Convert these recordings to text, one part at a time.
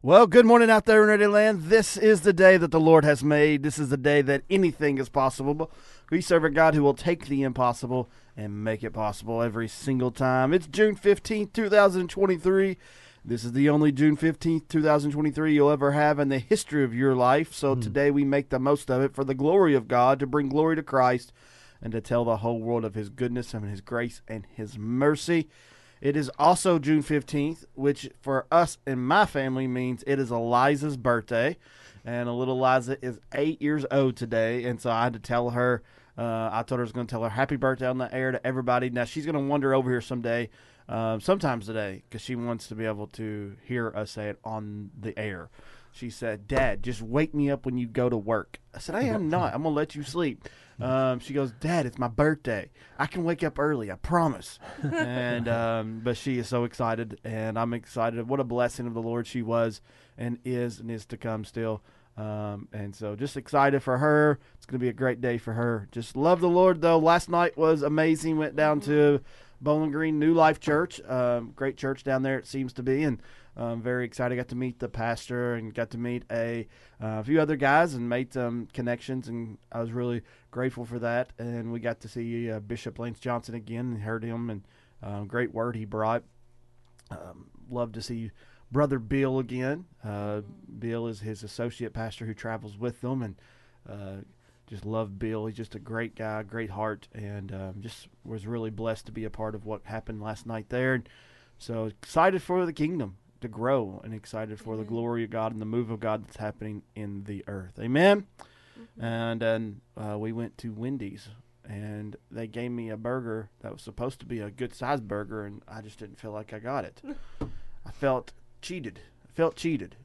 Well, good morning out there in Ready Land. This is the day that the Lord has made. This is the day that anything is possible. We serve a God who will take the impossible and make it possible every single time. It's June 15th, 2023. This is the only June 15th, 2023 you'll ever have in the history of your life. So hmm. today we make the most of it for the glory of God, to bring glory to Christ, and to tell the whole world of his goodness and his grace and his mercy. It is also June 15th, which for us and my family means it is Eliza's birthday. And a little Eliza is eight years old today. And so I had to tell her, uh, I told her I was going to tell her happy birthday on the air to everybody. Now she's going to wander over here someday, uh, sometimes today, because she wants to be able to hear us say it on the air. She said, Dad, just wake me up when you go to work. I said, I am not. I'm going to let you sleep. Um, she goes, Dad, it's my birthday. I can wake up early. I promise. and um, but she is so excited, and I'm excited. What a blessing of the Lord she was, and is, and is to come still. Um, and so just excited for her. It's going to be a great day for her. Just love the Lord though. Last night was amazing. Went down to Bowling Green New Life Church. Um, great church down there. It seems to be, and um, very excited. Got to meet the pastor and got to meet a, uh, few other guys and made some connections. And I was really grateful for that. And we got to see uh, Bishop Lance Johnson again and heard him and um, great word he brought. Um, love to see brother Bill again. Uh, Bill is his associate pastor who travels with them, and uh, just love Bill. He's just a great guy, great heart, and um, just was really blessed to be a part of what happened last night there. And so excited for the kingdom to grow, and excited for the glory of God and the move of God that's happening in the earth. Amen. And then uh, we went to Wendy's. And they gave me a burger that was supposed to be a good sized burger, and I just didn't feel like I got it. I felt cheated. I felt cheated.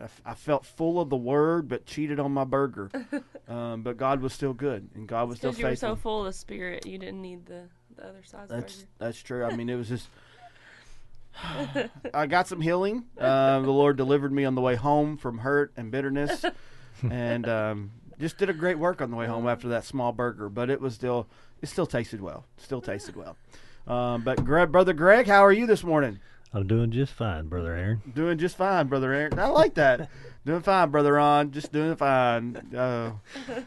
I, f- I felt full of the word, but cheated on my burger. um, but God was still good, and God was still faithful. Because you were so full of the spirit, you didn't need the, the other size That's burger. that's true. I mean, it was just. I got some healing. Uh, the Lord delivered me on the way home from hurt and bitterness, and um, just did a great work on the way home after that small burger. But it was still, it still tasted well. Still tasted well. Um, but Greg, brother Greg, how are you this morning? I'm doing just fine, brother Aaron. Doing just fine, brother Aaron. I like that. doing fine, brother Ron. Just doing fine. Uh,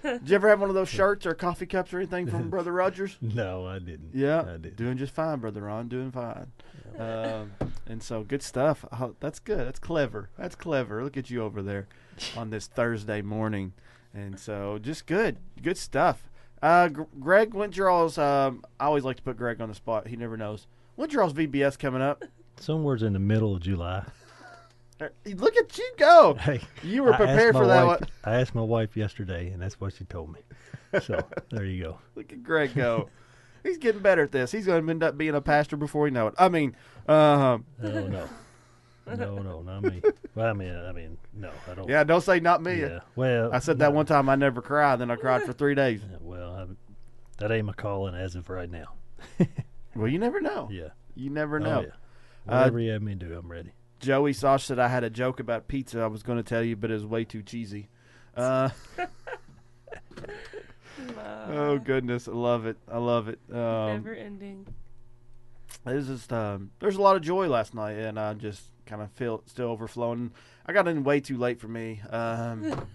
did you ever have one of those shirts or coffee cups or anything from Brother Rogers? No, I didn't. Yeah, I did. doing just fine, brother Ron. Doing fine. Um, and so good stuff. Oh, that's good. That's clever. That's clever. Look at you over there on this Thursday morning. And so just good, good stuff. Uh, G- Greg, when's your all's? Um, I always like to put Greg on the spot. He never knows. When's your all's VBS coming up? Somewhere's in the middle of July. Er, Look at you go. Hey, You were prepared for that wife- one. I asked my wife yesterday, and that's what she told me. So there you go. Look at Greg go. He's getting better at this. He's going to end up being a pastor before you know it. I mean, um, Oh no, no, no, not me. Well, I mean, I mean, no, I don't. yeah, don't say not me. Yeah. Well, I said that one time I never cried, then I cried for three days. yeah, Well, I, that ain't my calling as of right now. Well, you never know. Yeah. You never Oh, know. yeah. Uh, Whatever you have me do, I'm ready. Joey Sosh said I had a joke about pizza I was going to tell you, but it was way too cheesy. Uh, oh, goodness. I love it. I love it. Um, Never ending. It's just um, there's a lot of joy last night, and I just kind of feel still overflowing. I got in way too late for me. Um,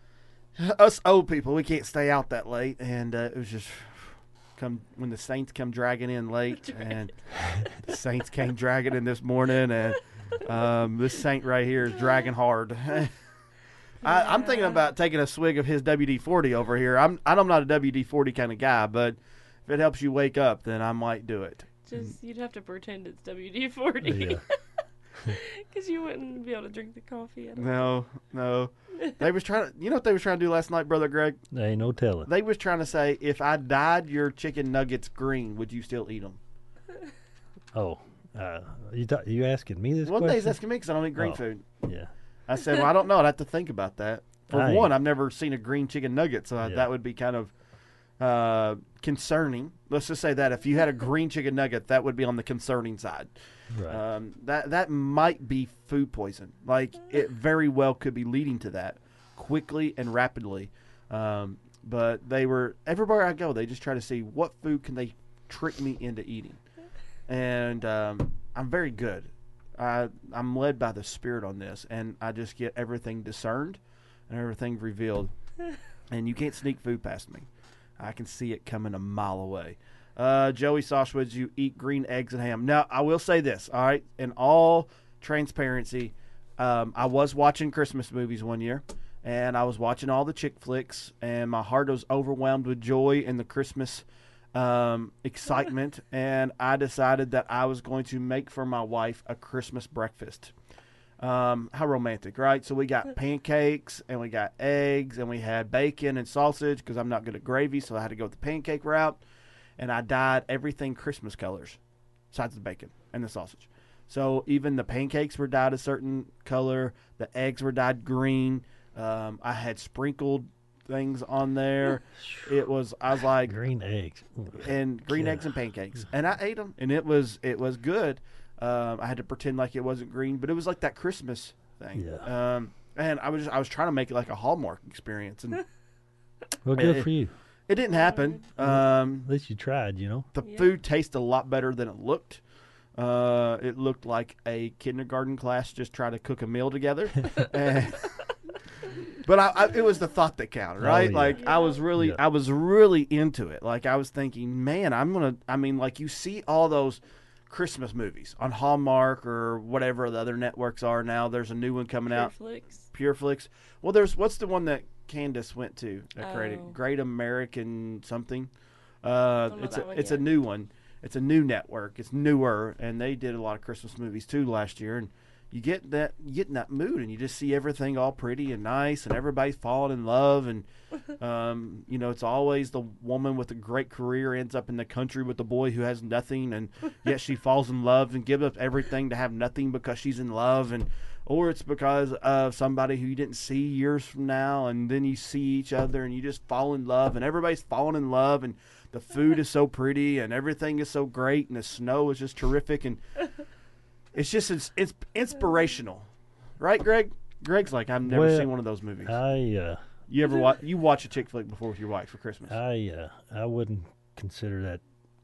us old people, we can't stay out that late, and uh, it was just come when the Saints come dragging in late, and the Saints came dragging in this morning, and um, this Saint right here is dragging hard. I, I'm thinking about taking a swig of his WD forty over here. I'm I'm not a WD forty kind of guy, but if it helps you wake up, then I might do it. Just you'd have to pretend it's WD forty, Yeah. because you wouldn't be able to drink the coffee. I don't No, no. They was trying to. You know what they was trying to do last night, brother Greg? There ain't no telling. They was trying to say, if I dyed your chicken nuggets green, would you still eat them? Oh, uh, you ta- you asking me this One day he's asking me because I don't eat green Oh. food. Yeah. I said, well, I don't know. I'd have to think about that. For I- one, I've never seen a green chicken nugget, so Yeah. that would be kind of uh, concerning. Let's just say that if you had a green chicken nugget, that would be on the concerning side. Right. Um, that that might be food poison. Like it very well could be leading to that quickly and rapidly. Um, but they were everywhere I go. They just try to see what food can they trick me into eating, and um, I'm very good. I I'm led by the Spirit on this, and I just get everything discerned and everything revealed, and you can't sneak food past me. I can see it coming a mile away. Uh, Joey Soshwoods, you eat green eggs and ham. Now, I will say this, all right, in all transparency, um, I was watching Christmas movies one year, and I was watching all the chick flicks, and my heart was overwhelmed with joy and the Christmas um, excitement, and I decided that I was going to make for my wife a Christmas breakfast. Um, how romantic, right? So we got pancakes and we got eggs and we had bacon and sausage because I'm not good at gravy, so I had to go with the pancake route. And I dyed everything Christmas colors, besides the bacon and the sausage. So even the pancakes were dyed a certain color. The eggs were dyed green. Um, I had sprinkled things on there. It was I was like Green eggs. and green Yeah. eggs and pancakes, and I ate them, and it was it was good. Um, I had to pretend like it wasn't green, but it was like that Christmas thing. Yeah. Um, and I was just, I was trying to make it like a Hallmark experience, and Well, good Eh, for you. It didn't happen. Um, At least you tried, you know. the Yeah. food tasted a lot better than it looked. Uh, it looked like a kindergarten class just trying to cook a meal together. And- but I, I, it was the thought that counted, Oh, right? yeah. Like I was really, Yeah. I was really into it. Like I was thinking, man, I'm gonna. I mean, like you see all those Christmas movies on Hallmark or whatever the other networks are now. There's a new one coming out, Pure Flix. Pureflix. Well, there's what's the one that Candace went to? That created Oh. Great American something. Uh, it's a one it's a new one. It's a new network. It's newer, and they did a lot of Christmas movies too last year. And you get that you get in that mood, and you just see everything all pretty and nice, and everybody's falling in love, and um, you know it's always the woman with a great career ends up in the country with the boy who has nothing, and yet she falls in love and gives up everything to have nothing because she's in love, and or it's because of somebody who you didn't see years from now, and then you see each other and you just fall in love, and everybody's falling in love, and the food is so pretty, and everything is so great, and the snow is just terrific, and it's just it's, it's inspirational, right, Greg? Greg's like I've never Well, seen one of those movies. I uh, you ever watch? You watch a chick flick before with your wife for Christmas? I uh, I wouldn't consider that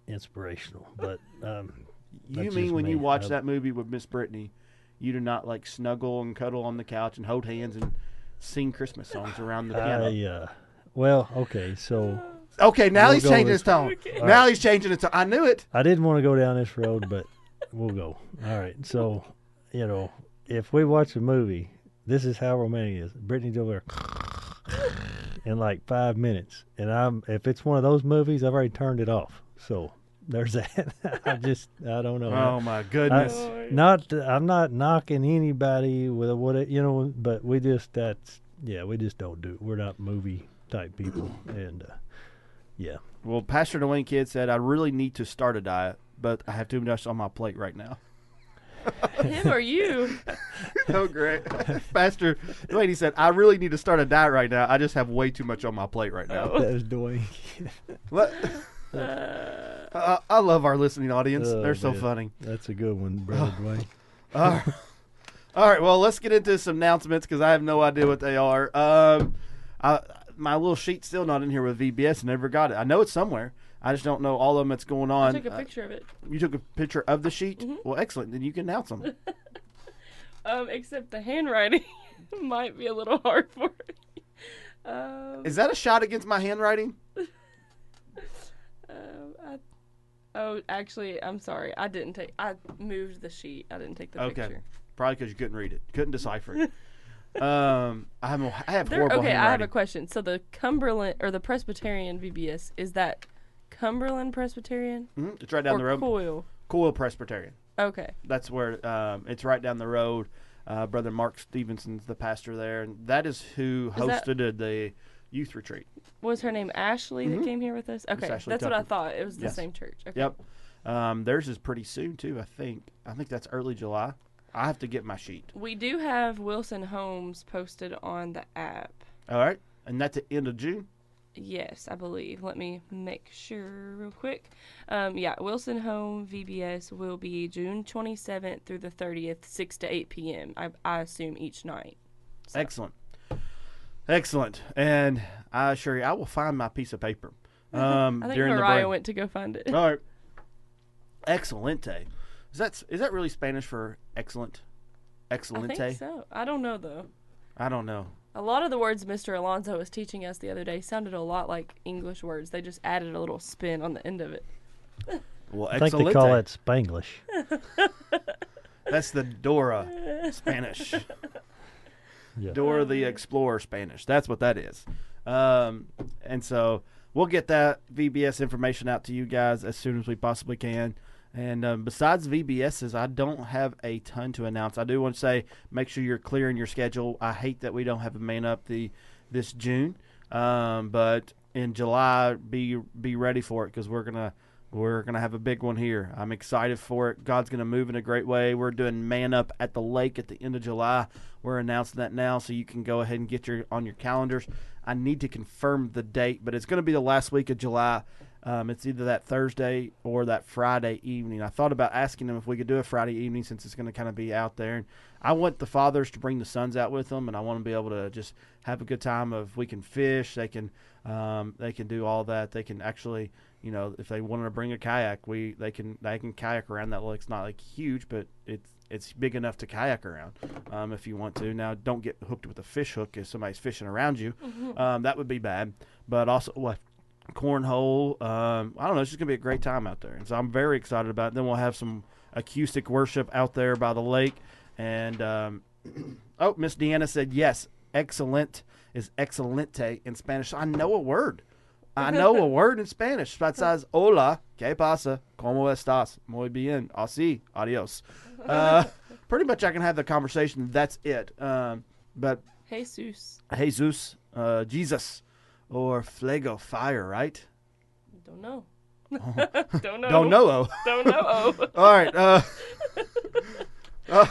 inspirational, but um, you mean just when you watch I- that movie with Miss Brittany, you do not like snuggle and cuddle on the couch and hold hands and sing Christmas songs around the piano? I uh, well, okay, so Okay, now We'll he's changing his tone. Okay. Now he's changing his tone. I knew it. I didn't want to go down this road, but we'll go. All right, so you know, if we watch a movie, this is how romantic it is. Brittany's over there in like five minutes, and I'm if it's one of those movies, I've already turned it off. So there's that. I just I don't know. Oh my goodness. Oh, not I'm not knocking anybody with what it, you know, but we just that's yeah, we just don't do. We're not movie type people, and uh, yeah, Well, Pastor Dwayne Kidd said I really need to start a diet, but I have too much on my plate right now. Him or you? oh, great. Pastor Dwayne, he said I really need to start a diet right now. I just have way too much on my plate right now. Oh. that was Dwayne. What? Uh, I, I love our listening audience. Oh, They're so man. funny. That's a good one, brother Dwayne. All right. All right. Well, let's get into some announcements because I have no idea what they are. Um, I, my little sheet's still not in here with VBS. Never got it. I know it's somewhere. I just don't know all of them that's going on. I took a Uh, picture of it. you took a picture of the sheet. Mhm. Well, excellent. Then you can announce them. Um, except the handwriting might be a little hard for me. Um, Is that a shot against my handwriting? um, I, oh, actually, I'm sorry. I didn't take. I moved the sheet. I didn't take the Okay. picture. Probably because you couldn't read it, couldn't decipher it. um, I have, I have horrible okay, I have a question. So the Cumberland or the Presbyterian VBS is that Cumberland Presbyterian Mhm, It's right down or the road. Coil? Coil Presbyterian. Okay. That's where um, it's right down the road. Uh, Brother Mark Stevenson's the pastor there, and that is who Is that- hosted the youth retreat. Was her name Ashley Mhm. that came here with us? Okay, that's what I thought. It was the Yes. same church. Okay. Yep. Um, theirs is pretty soon too. I think. I think that's early July. I have to get my sheet. We do have Wilson Homes posted on the app. All right, and that's the end of June. Yes, I believe. Let me make sure real quick. Um, yeah, Wilson Home VBS will be June 27th through the 30th, 6 to 8 p.m. I, I assume each night. So- Excellent. Excellent. And I assure you, I will find my piece of paper um, I think during the Mariah break. went to go find it. All right. Excelente. Is that is that really Spanish for excellent? I Excelente? think so. I don't know though. I don't know. A lot of the words Mr. Alonso was teaching us the other day sounded a lot like English words. They just added a little spin on the end of it. Well, I think they call excelente. it Spanglish. That's the Dora Spanish. Yeah. Dora the Explorer Spanish. That's what that is. Um, and so we'll get that VBS information out to you guys as soon as we possibly can. And um, besides VBSs, I don't have a ton to announce. I do want to say make sure you're clearing your schedule. I hate that we don't have a man up the this June, um, but in July, be be ready for it because we're gonna we're gonna have a big one here. I'm excited for it. God's gonna move in a great way. We're doing man up at the lake at the end of July. We're announcing that now, so you can go ahead and get your on your calendars. I need to confirm the date, but it's to be the last week of July. Um, it's either that Thursday or that Friday evening. I thought about asking them if we could do a Friday evening since it's going to kind of be out there. And I want the fathers to bring the sons out with them, and I want to be able to just have a good time. Of we can fish, they can um, they can do all that. They can actually, you know, if they wanted to bring a kayak, we they can they can kayak around that lake. It's not like huge, but it's it's big enough to kayak around um, if you want to. Now, don't get hooked with a fish hook if somebody's fishing around you. Um, that would be bad. But also, what cornhole. Um, I don't know. It's just gonna be a great time out there, and so I'm very excited about it. Then we'll have some acoustic worship out there by the lake, and um, oh, Miss Deanna said yes. Excellent is excelente in Spanish. I know a word. I know a word in Spanish. That says hola, ¿qué pasa? ¿Cómo estás? Muy bien. Así. Adios. Uh, pretty much I can have the conversation. That's it. Um, but Jesus. Jesus, uh, Jesus, or Flego, fire, right? Don't know. Don't know. Don't know. oh. Don't know. Oh. All right. Uh, uh,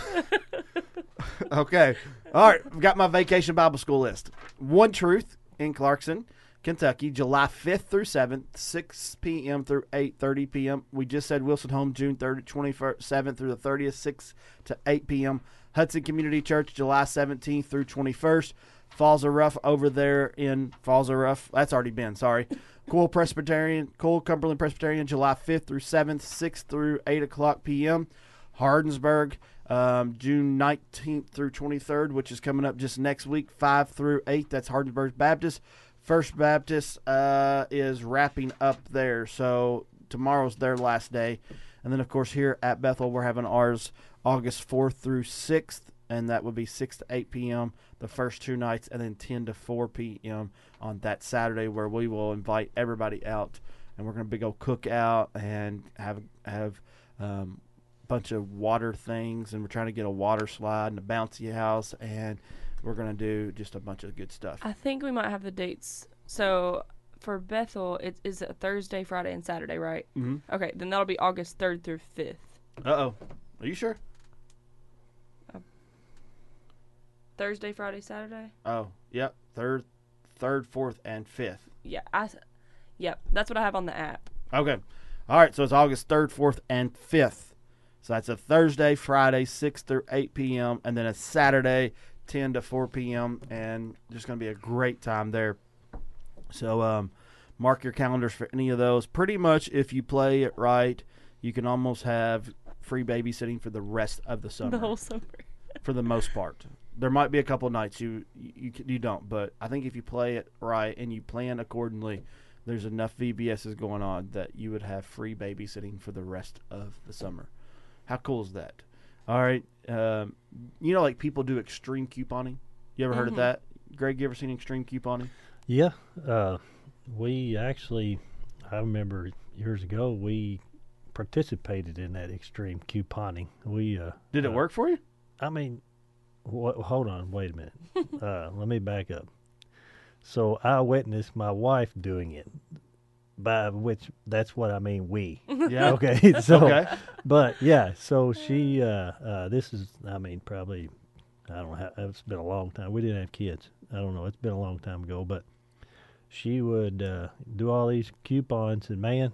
okay. All right. I've got my vacation Bible school list. One Truth in Clarkson, Kentucky, July 5th through 7th, 6 p.m. through 8:30 p.m. We just said Wilson Home, June 30, 27th through the 30th, 6 to 8 p.m. Hudson Community Church, July 17th through 21st. Falls of Rough over there in Falls of Rough. That's already been. Sorry. Cool Presbyterian, Cool Cumberland Presbyterian, July 5th through 7th, 6 through 8 o'clock p.m. Hardinsburg, um, June 19th through 23rd, which is coming up just next week, 5 through 8. That's Hardinsburg Baptist. First Baptist uh, is wrapping up there. So tomorrow's their last day. And then, of course, here at Bethel, we're having ours August 4th through 6th, and that would be 6 to 8 p.m. the first two nights, and then 10 to 4 p.m. on that Saturday, where we will invite everybody out, and we're going to big old cookout and have have um, a bunch of water things, and we're trying to get a water slide and a bouncy house, and we're going to do just a bunch of good stuff. I think we might have the dates. So for Bethel, it is a Thursday, Friday, and Saturday, right? Mm-hmm. Okay, then that'll be August 3rd through 5th. Uh oh, are you sure? Thursday, Friday, Saturday? Oh, yep, third, third, fourth, and fifth. Yeah, I. Yep, that's what I have on the app. Okay. All right. So it's August 3rd, 4th, and 5th. So that's a Thursday, Friday, 6 through 8 p.m., and then a Saturday, 10 to 4 p.m., and just going to be a great time there. So um, mark your calendars for any of those. Pretty much, if you play it right, you can almost have free babysitting for the rest of the summer The whole summer. for the most part. There might be a couple nights you you you don't, but I think if you play it right and you plan accordingly, there's enough VBSs going on that you would have free babysitting for the rest of the summer. How cool is that? All right, um, you know, like people do extreme couponing. You ever heard of Mhm. that, Greg? You ever seen extreme couponing? Yeah, uh, we actually, I remember years ago we participated in that extreme couponing. We uh, Did it uh, work for you? I mean, wh- hold on, wait a minute. uh, let me back up. So I witnessed my wife doing it, by which that's what I mean. We Yeah. okay. So, Okay. but yeah, so she. Uh, uh, this is, I mean, probably, I don't know. It's been a long time. We didn't have kids. I don't know. It's been a long time ago, but she would uh, do all these coupons, and man,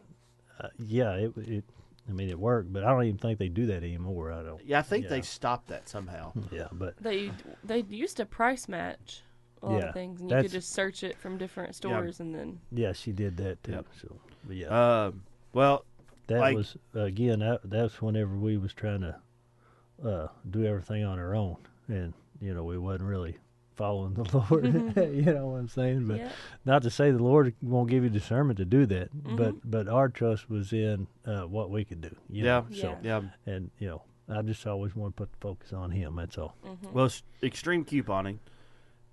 uh, yeah, it it. I mean, it worked, but I don't even think they do that anymore. I don't. Yeah, I think they stopped that somehow. Yeah, but They they used to price match a lot Yeah, of things, and you could just search it from different stores, and then yeah, she did that too. Yep. So, but yeah, Um, well, that Like- was again. That that's whenever we was trying to uh, do everything on our own, and you know we wasn't really following the Lord. you know what I'm saying? But yeah. not to say the Lord won't give you discernment to do that, Mm-hmm. but but our trust was in uh, what we could do. you Yeah. know, So Yeah. and you know, I just always want to put the focus on Him. That's all. Mm-hmm. Well, extreme couponing.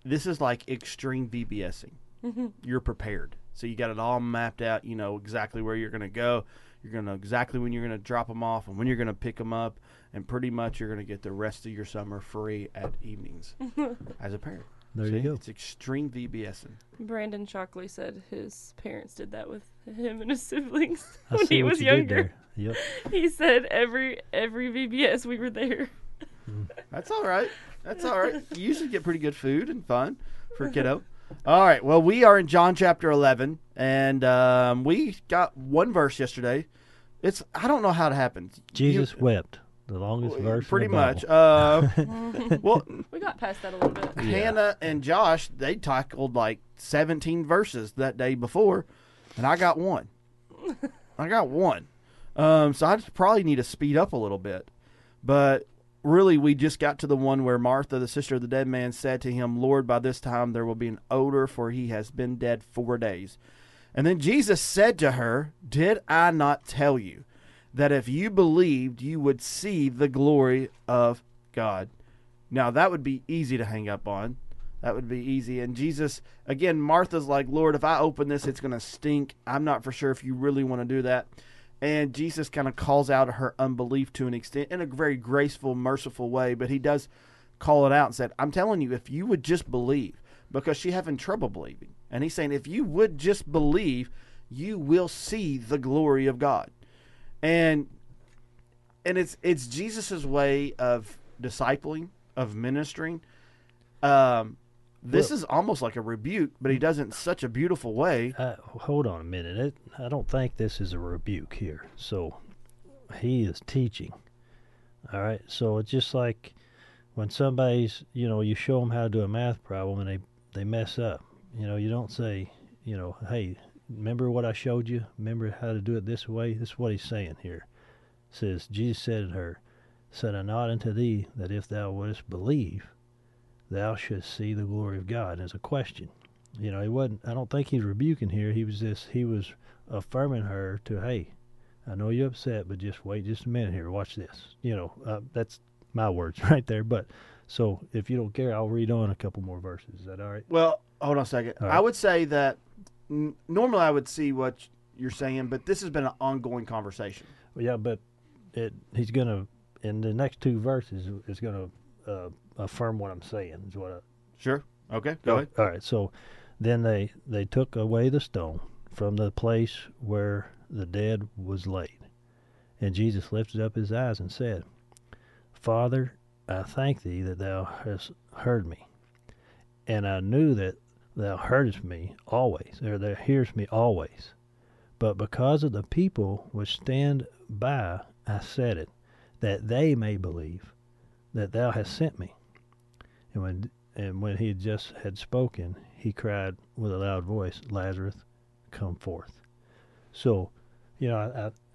This is like extreme VBSing. Mm-hmm. You're prepared, so you got it all mapped out. You know exactly where you're going to go. You're going to know exactly when you're going to drop them off and when you're going to pick them up, and pretty much you're going to get the rest of your summer free at evenings as a parent. There See? you go. It's extreme VBSing. Brandon Shockley said his parents did that with him and his siblings when he was you younger. Yep. He said every every VBS we were there. That's all right. That's all right. You usually get pretty good food and fun for a kiddo. All right. Well, we are in John chapter 11, and um, we got one verse yesterday. It's I don't know how it happened. Jesus You- wept. The longest verse. in pretty the much. Bible. Uh, well, We got past that a little bit. Yeah. Hannah and Josh they tackled like 17 verses that day before, and I got one. I got one. Um, so I just probably need to speed up a little bit. But really, we just got to the one where Martha, the sister of the dead man, said to him, Lord, by this time there will be an odor, for he has been dead four days. And then Jesus said to her, Did I not tell you that if you believed, you would see the glory of God? Now, that would be easy to hang up on. That would be easy. And Jesus, again, Martha's like, Lord, if I open this, it's going to stink. I'm not for sure if you really want to do that. And Jesus kind of calls out her unbelief to an extent in a very graceful, merciful way, but he does call it out and said, I'm telling you, if you would just believe, because she having trouble believing. And he's saying, if you would just believe, you will see the glory of God. And and it's it's Jesus's way of discipling, of ministering. Um, this Well- is almost like a rebuke, but he does it in such a beautiful way. Uh, hold on a minute. It, I don't think this is a rebuke here. So he is teaching. All right. So it's just like when somebody's, you know, you show them how to do a math problem and they they mess up. You know, you don't say, you know, hey, remember what I showed you? Remember how to do it this way? This is what he's saying here. says Jesus said to her, Said I not unto thee that if thou wouldest believe, thou shouldst see the glory of God? As a question. You know, he wasn't. I don't think he's rebuking here. He was just. He was affirming her to, hey, I know you're upset, but just wait just a minute here. Watch this. You know, uh, that's my words right there. But so if you don't care, I'll read on a couple more verses. Is that all right? Well, hold on a second. All I would say that n- normally I would see what you're saying, but this has been an ongoing conversation. Well, yeah, but it he's gonna in the next two verses is gonna uh, affirm what I'm saying. Is what I, Sure. Okay. Go ahead. All right. So then they they took away the stone from the place where the dead was laid, and Jesus lifted up his eyes and said, Father, I thank thee that thou hast heard me, and I knew that thou heardest me always, or thou hearest me always. But because of the people which stand by, I said it, that they may believe that thou hast sent me. And when and when he had just had spoken, he cried with a loud voice, Lazarus, come forth. So, you know,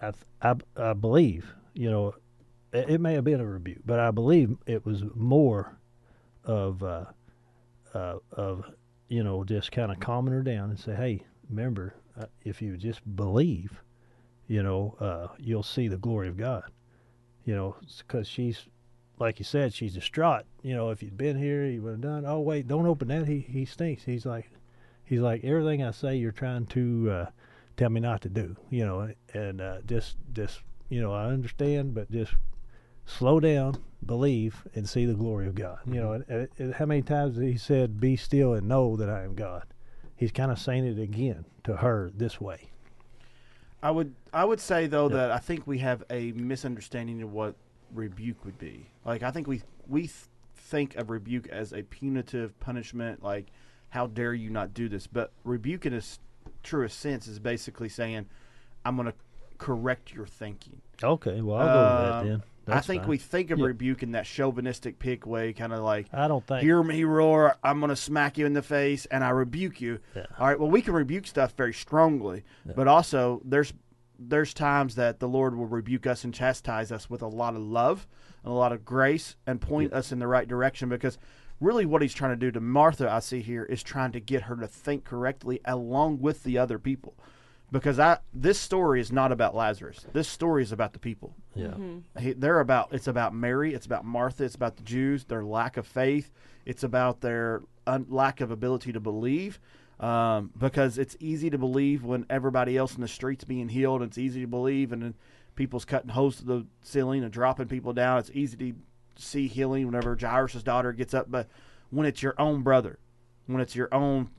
I I I, I, believe, you know, it, it may have been a rebuke, but I believe it was more of uh, uh, of you know just kind of calming her down and say, hey, remember, uh, if you just believe, you know, uh, you'll see the glory of God. You know, because she's like you said, she's distraught. You know, if you'd been here, you would have done. Oh wait, don't open that. He he stinks. He's like, he's like everything I say, you're trying to uh, tell me not to do. You know, and uh, just just you know, I understand, but just slow down, believe, and see the glory of God. You know, mm-hmm. and, and, and how many times he said, "Be still and know that I am God." He's kind of saying it again to her this way. I would I would say though Yeah. that I think we have a misunderstanding of what rebuke would be. Like I think we we th- think of rebuke as a punitive punishment, like how dare you not do this? But rebuke in its truest sense is basically saying, I'm going to correct your thinking. Okay, well I'll go with that Um, then. I think fine. we think of Yeah. rebuke in that chauvinistic pick way, kind of like I don't think. hear me roar, I'm going to smack you in the face and I rebuke you. Yeah. All right, well, we can rebuke stuff very strongly, but also there's there's times that the Lord will rebuke us and chastise us with a lot of love and a lot of grace and point us in the right direction because really what he's trying to do to Martha, I see here, is trying to get her to think correctly along with the other people. Because I this story is not about Lazarus. This story is about the people. Yeah. He, they're about it's about Mary, it's about Martha, it's about the Jews, their lack of faith, it's about their un, lack of ability to believe. Um, because it's easy to believe when everybody else in the streets being healed. It's easy to believe, and then people's cutting holes to the ceiling and dropping people down. It's easy to see healing whenever Jairus' daughter gets up, but when it's your own brother, when it's your own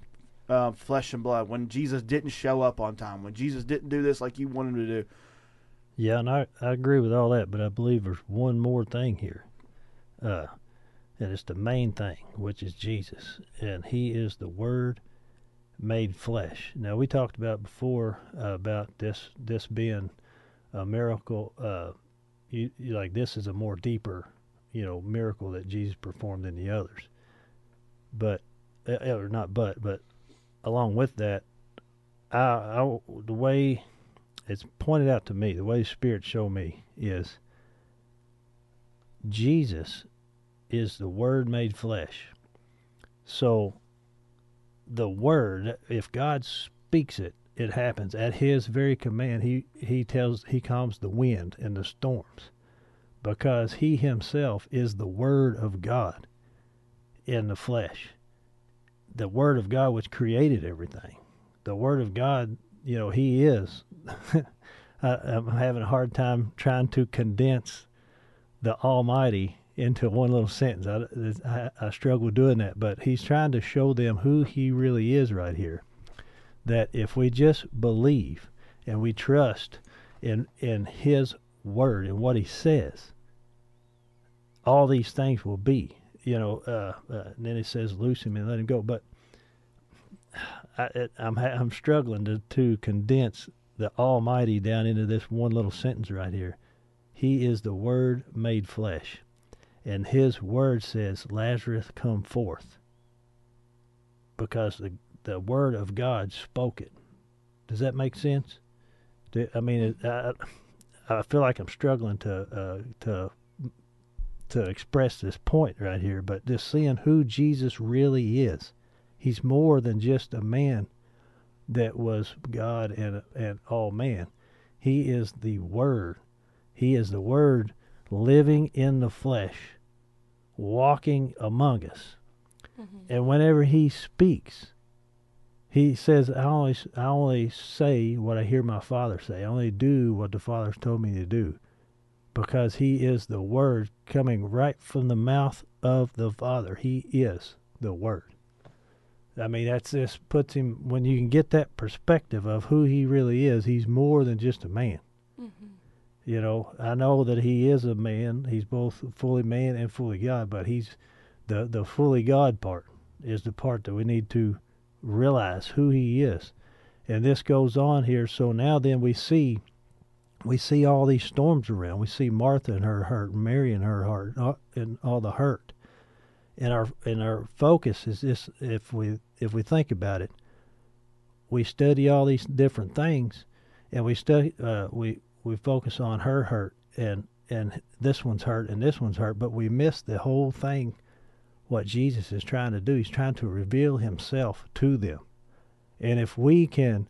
uh, flesh and blood, when Jesus didn't show up on time, when Jesus didn't do this like you wanted him to do, Yeah, and I, I agree with all that, but I believe there's one more thing here. Uh, and it's the main thing, which is Jesus. And he is the Word made flesh. Now, we talked about before uh, about this this being a miracle. Uh, you, you, like, this is a more deeper, you know, miracle that Jesus performed than the others. But, uh, or not but, but along with that, I, I, the way it's pointed out to me, the way the Spirit showed me is Jesus is the Word made flesh. So the Word, if God speaks it, it happens at His very command. He He tells He calms the wind and the storms, because He Himself is the Word of God in the flesh. The Word of God which created everything. The Word of God, you know, He is. I, I'm having a hard time trying to condense the Almighty into one little sentence. I, I, I struggle doing that, but he's trying to show them who he really is right here. That if we just believe and we trust in in his word and what he says, all these things will be. You know, uh, uh, and then he says, "Loose him and let him go." But I, it, I'm I'm struggling to to condense the Almighty down into this one little sentence right here. He is the Word made flesh. And His Word says, Lazarus, come forth. Because the, the Word of God spoke it. Does that make sense? Do, I mean, I, I feel like I'm struggling to uh, to to express this point right here, but just seeing who Jesus really is. He's more than just a man that was God and and all man. He is the Word. He is the Word living in the flesh, walking among us. Mm-hmm. And whenever He speaks, He says, "I only I only say what I hear my Father say. I only do what the Father's told me to do." Because he is the Word coming right from the mouth of the Father. He is the Word. I mean, that's just puts him when you can get that perspective of who he really is. He's more than just a man. You know, I know that he is a man. He's both fully man and fully God, but he's the the fully God part is the part that we need to realize who he is. And this goes on here. So now then we see we see all these storms around. We see Martha and her hurt, Mary and her heart, uh, and all the hurt. And our and our focus is this: if we if we think about it, we study all these different things, and we study uh, we we focus on her hurt and and this one's hurt and this one's hurt, but we miss the whole thing. What Jesus is trying to do, he's trying to reveal himself to them, and if we can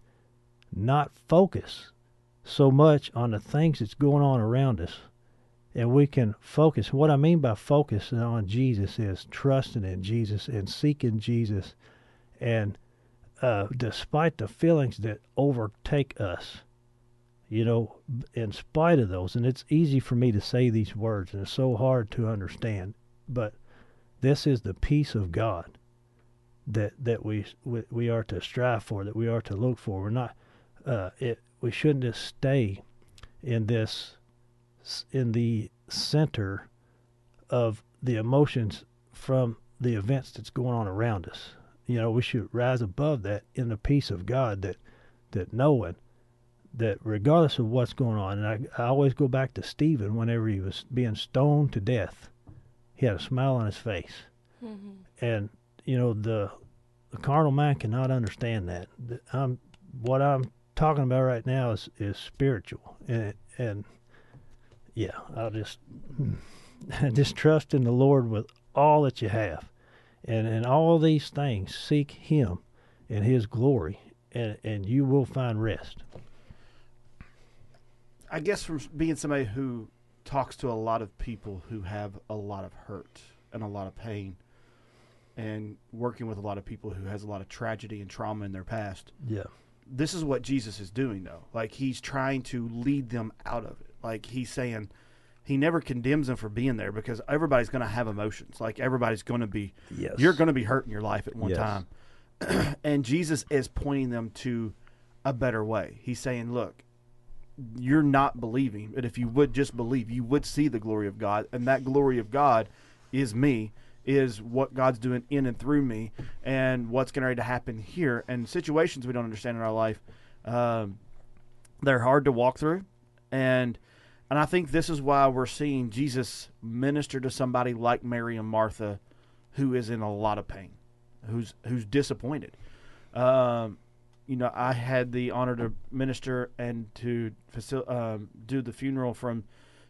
not focus so much on the things that's going on around us and we can focus what i mean by focusing on jesus is trusting in jesus and seeking jesus and uh, despite the feelings that overtake us you know in spite of those and it's easy for me to say these words and it's so hard to understand but this is the peace of god that that we we, are to strive for that we are to look for we're not uh, it we shouldn't just stay in this in the center of the emotions from the events that's going on around us. You know, we should rise above that in the peace of God that that knowing that regardless of what's going on, and I, I always go back to Stephen whenever he was being stoned to death, he had a smile on his face. Mm-hmm. And you know, the the carnal mind cannot understand that. I'm what I'm talking about right now is is spiritual, and and yeah, I'll just just trust in the Lord with all that you have, and and all these things seek Him and His glory, and and you will find rest. I guess from being somebody who talks to a lot of people who have a lot of hurt and a lot of pain, and working with a lot of people who has a lot of tragedy and trauma in their past. Yeah, This is what Jesus is doing, though. Like he's trying to lead them out of it. Like he's saying, he never condemns them for being there because everybody's going to have emotions. Like everybody's going to be yes, you're going to be hurt in your life at one Yes. time. and Jesus is pointing them to a better way. He's saying, look, you're not believing, but if you would just believe, you would see the glory of God. And that glory of God is me, is what God's doing in and through me, and what's going to happen here. And situations we don't understand in our life, um, they're hard to walk through. And and I think this is why we're seeing Jesus minister to somebody like Mary and Martha, who is in a lot of pain, who's who's disappointed. Um, you know, I had the honor to minister and to facil- um, do the funeral from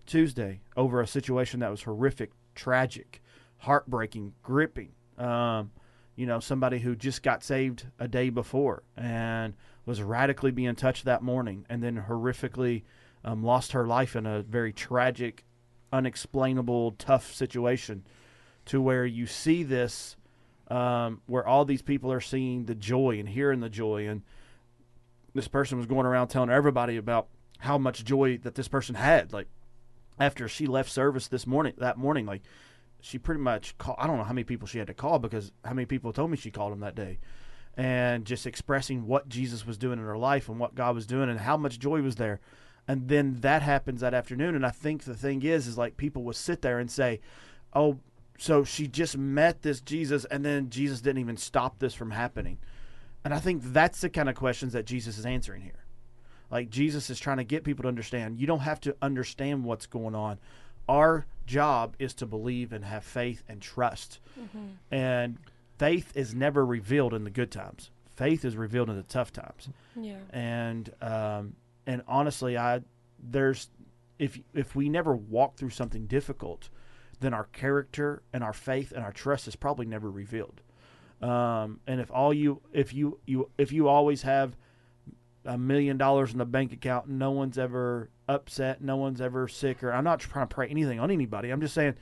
Tuesday over a situation that was horrific, tragic, heartbreaking, gripping. Um, you know, somebody who just got saved a day before and was radically being touched that morning, and then horrifically um, lost her life in a very tragic, unexplainable, tough situation. To where you see this, um, where all these people are seeing the joy and hearing the joy, and this person was going around telling everybody about how much joy that this person had. Like after she left service this morning, that morning, like she pretty much called. I don't know how many people she had to call because how many people told me she called them that day, and just expressing what Jesus was doing in her life and what God was doing and how much joy was there. And then that happens that afternoon, and I think the thing is, is like people will sit there and say, "Oh, so she just met this Jesus, and then Jesus didn't even stop this from happening." And I think that's the kind of questions that Jesus is answering here. Like Jesus is trying to get people to understand you don't have to understand what's going on. Our job is to believe and have faith and trust. And faith is never revealed in the good times. Faith is revealed in the tough times. Yeah. And um, and honestly, I there's if if we never walk through something difficult, then our character and our faith and our trust is probably never revealed. Um, and if all you if you you if you always have a million dollars in the bank account, no one's ever upset, no one's ever sick, or I'm not trying to pray anything on anybody. I'm just saying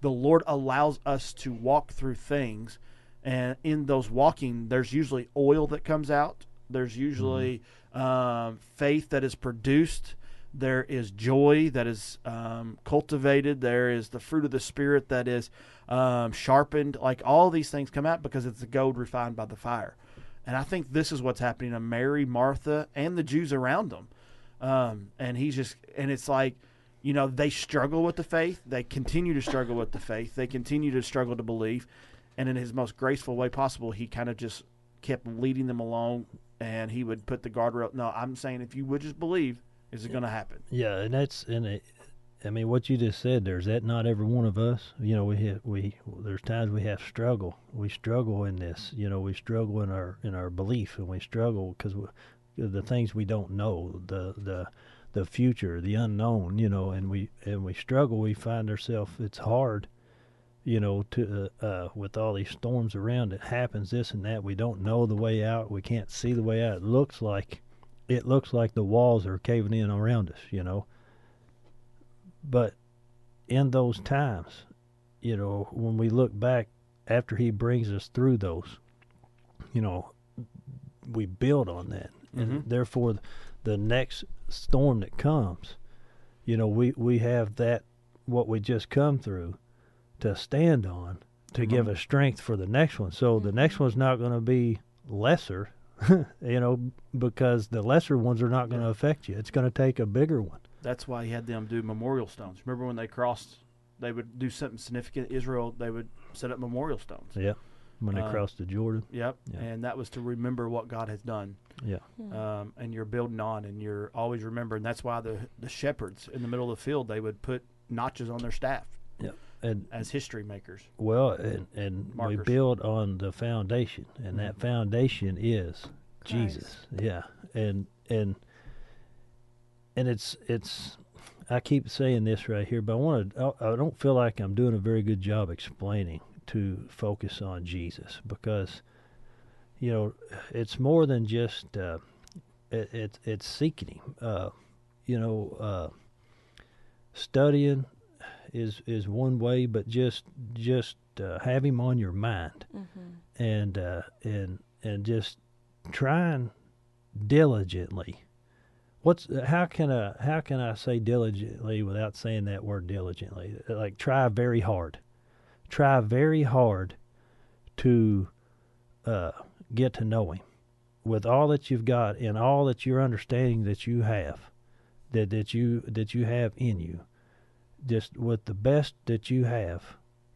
the Lord allows us to walk through things, and in those walking, there's usually oil that comes out. There's usually um, faith that is produced. There is joy that is um, cultivated. There is the fruit of the Spirit that is um, sharpened. Like all these things come out because it's the gold refined by the fire. And I think this is what's happening to Mary, Martha, and the Jews around them. Um, and he's just, and it's like, you know, they struggle with the faith. They continue to struggle with the faith. They continue to struggle to believe. And in his most graceful way possible, he kind of just kept leading them along and he would put the guardrail. No, I'm saying if you would just believe, is it going to happen? Yeah, and that's and it, I mean what you just said there is that not every one of us. You know, we have, we there's times we have struggle. We struggle in this. You know, we struggle in our in our belief, and we struggle because the things we don't know, the the the future, the unknown. You know, and we and we struggle. We find ourselves. It's hard. You know, to uh, uh, with all these storms around, it happens this and that. We don't know the way out. We can't see the way out. It looks like it looks like the walls are caving in around us, you know. But in those times, you know, when we look back after he brings us through those, you know, we build on that. And Mhm. therefore the next storm that comes, you know, we, we have that what we just come through to stand on to give Mhm. us strength for the next one. So the next one's not going to be lesser, you know, because the lesser ones are not going to affect you. It's going to take a bigger one. That's why he had them do memorial stones. Remember when they crossed, they would do something significant. Israel, they would set up memorial stones. Yeah. When they Uh, cross the Jordan. Yep. Yeah. And that was to remember what God has done. Yeah. Um, and you're building on, and you're always remembering. That's why the the shepherds in the middle of the field they would put notches on their staff And as history makers. well, and, and we build on the foundation, and that Mhm. foundation is Jesus. Yeah, and and and it's it's. I keep saying this right here, but I want to. I I don't feel like I'm doing a very good job explaining to focus on Jesus because, you know, it's more than just. Uh, it, it's it's seeking Him. Uh, you know, uh, studying is is one way, but just just uh, have Him on your mind Mm-hmm. and uh, and and just trying diligently. What's how can I how can I say diligently without saying that word diligently? Like try very hard, try very hard to uh, get to know Him with all that you've got and all that you're understanding that you have, that that you that you have in you. Just with the best that you have,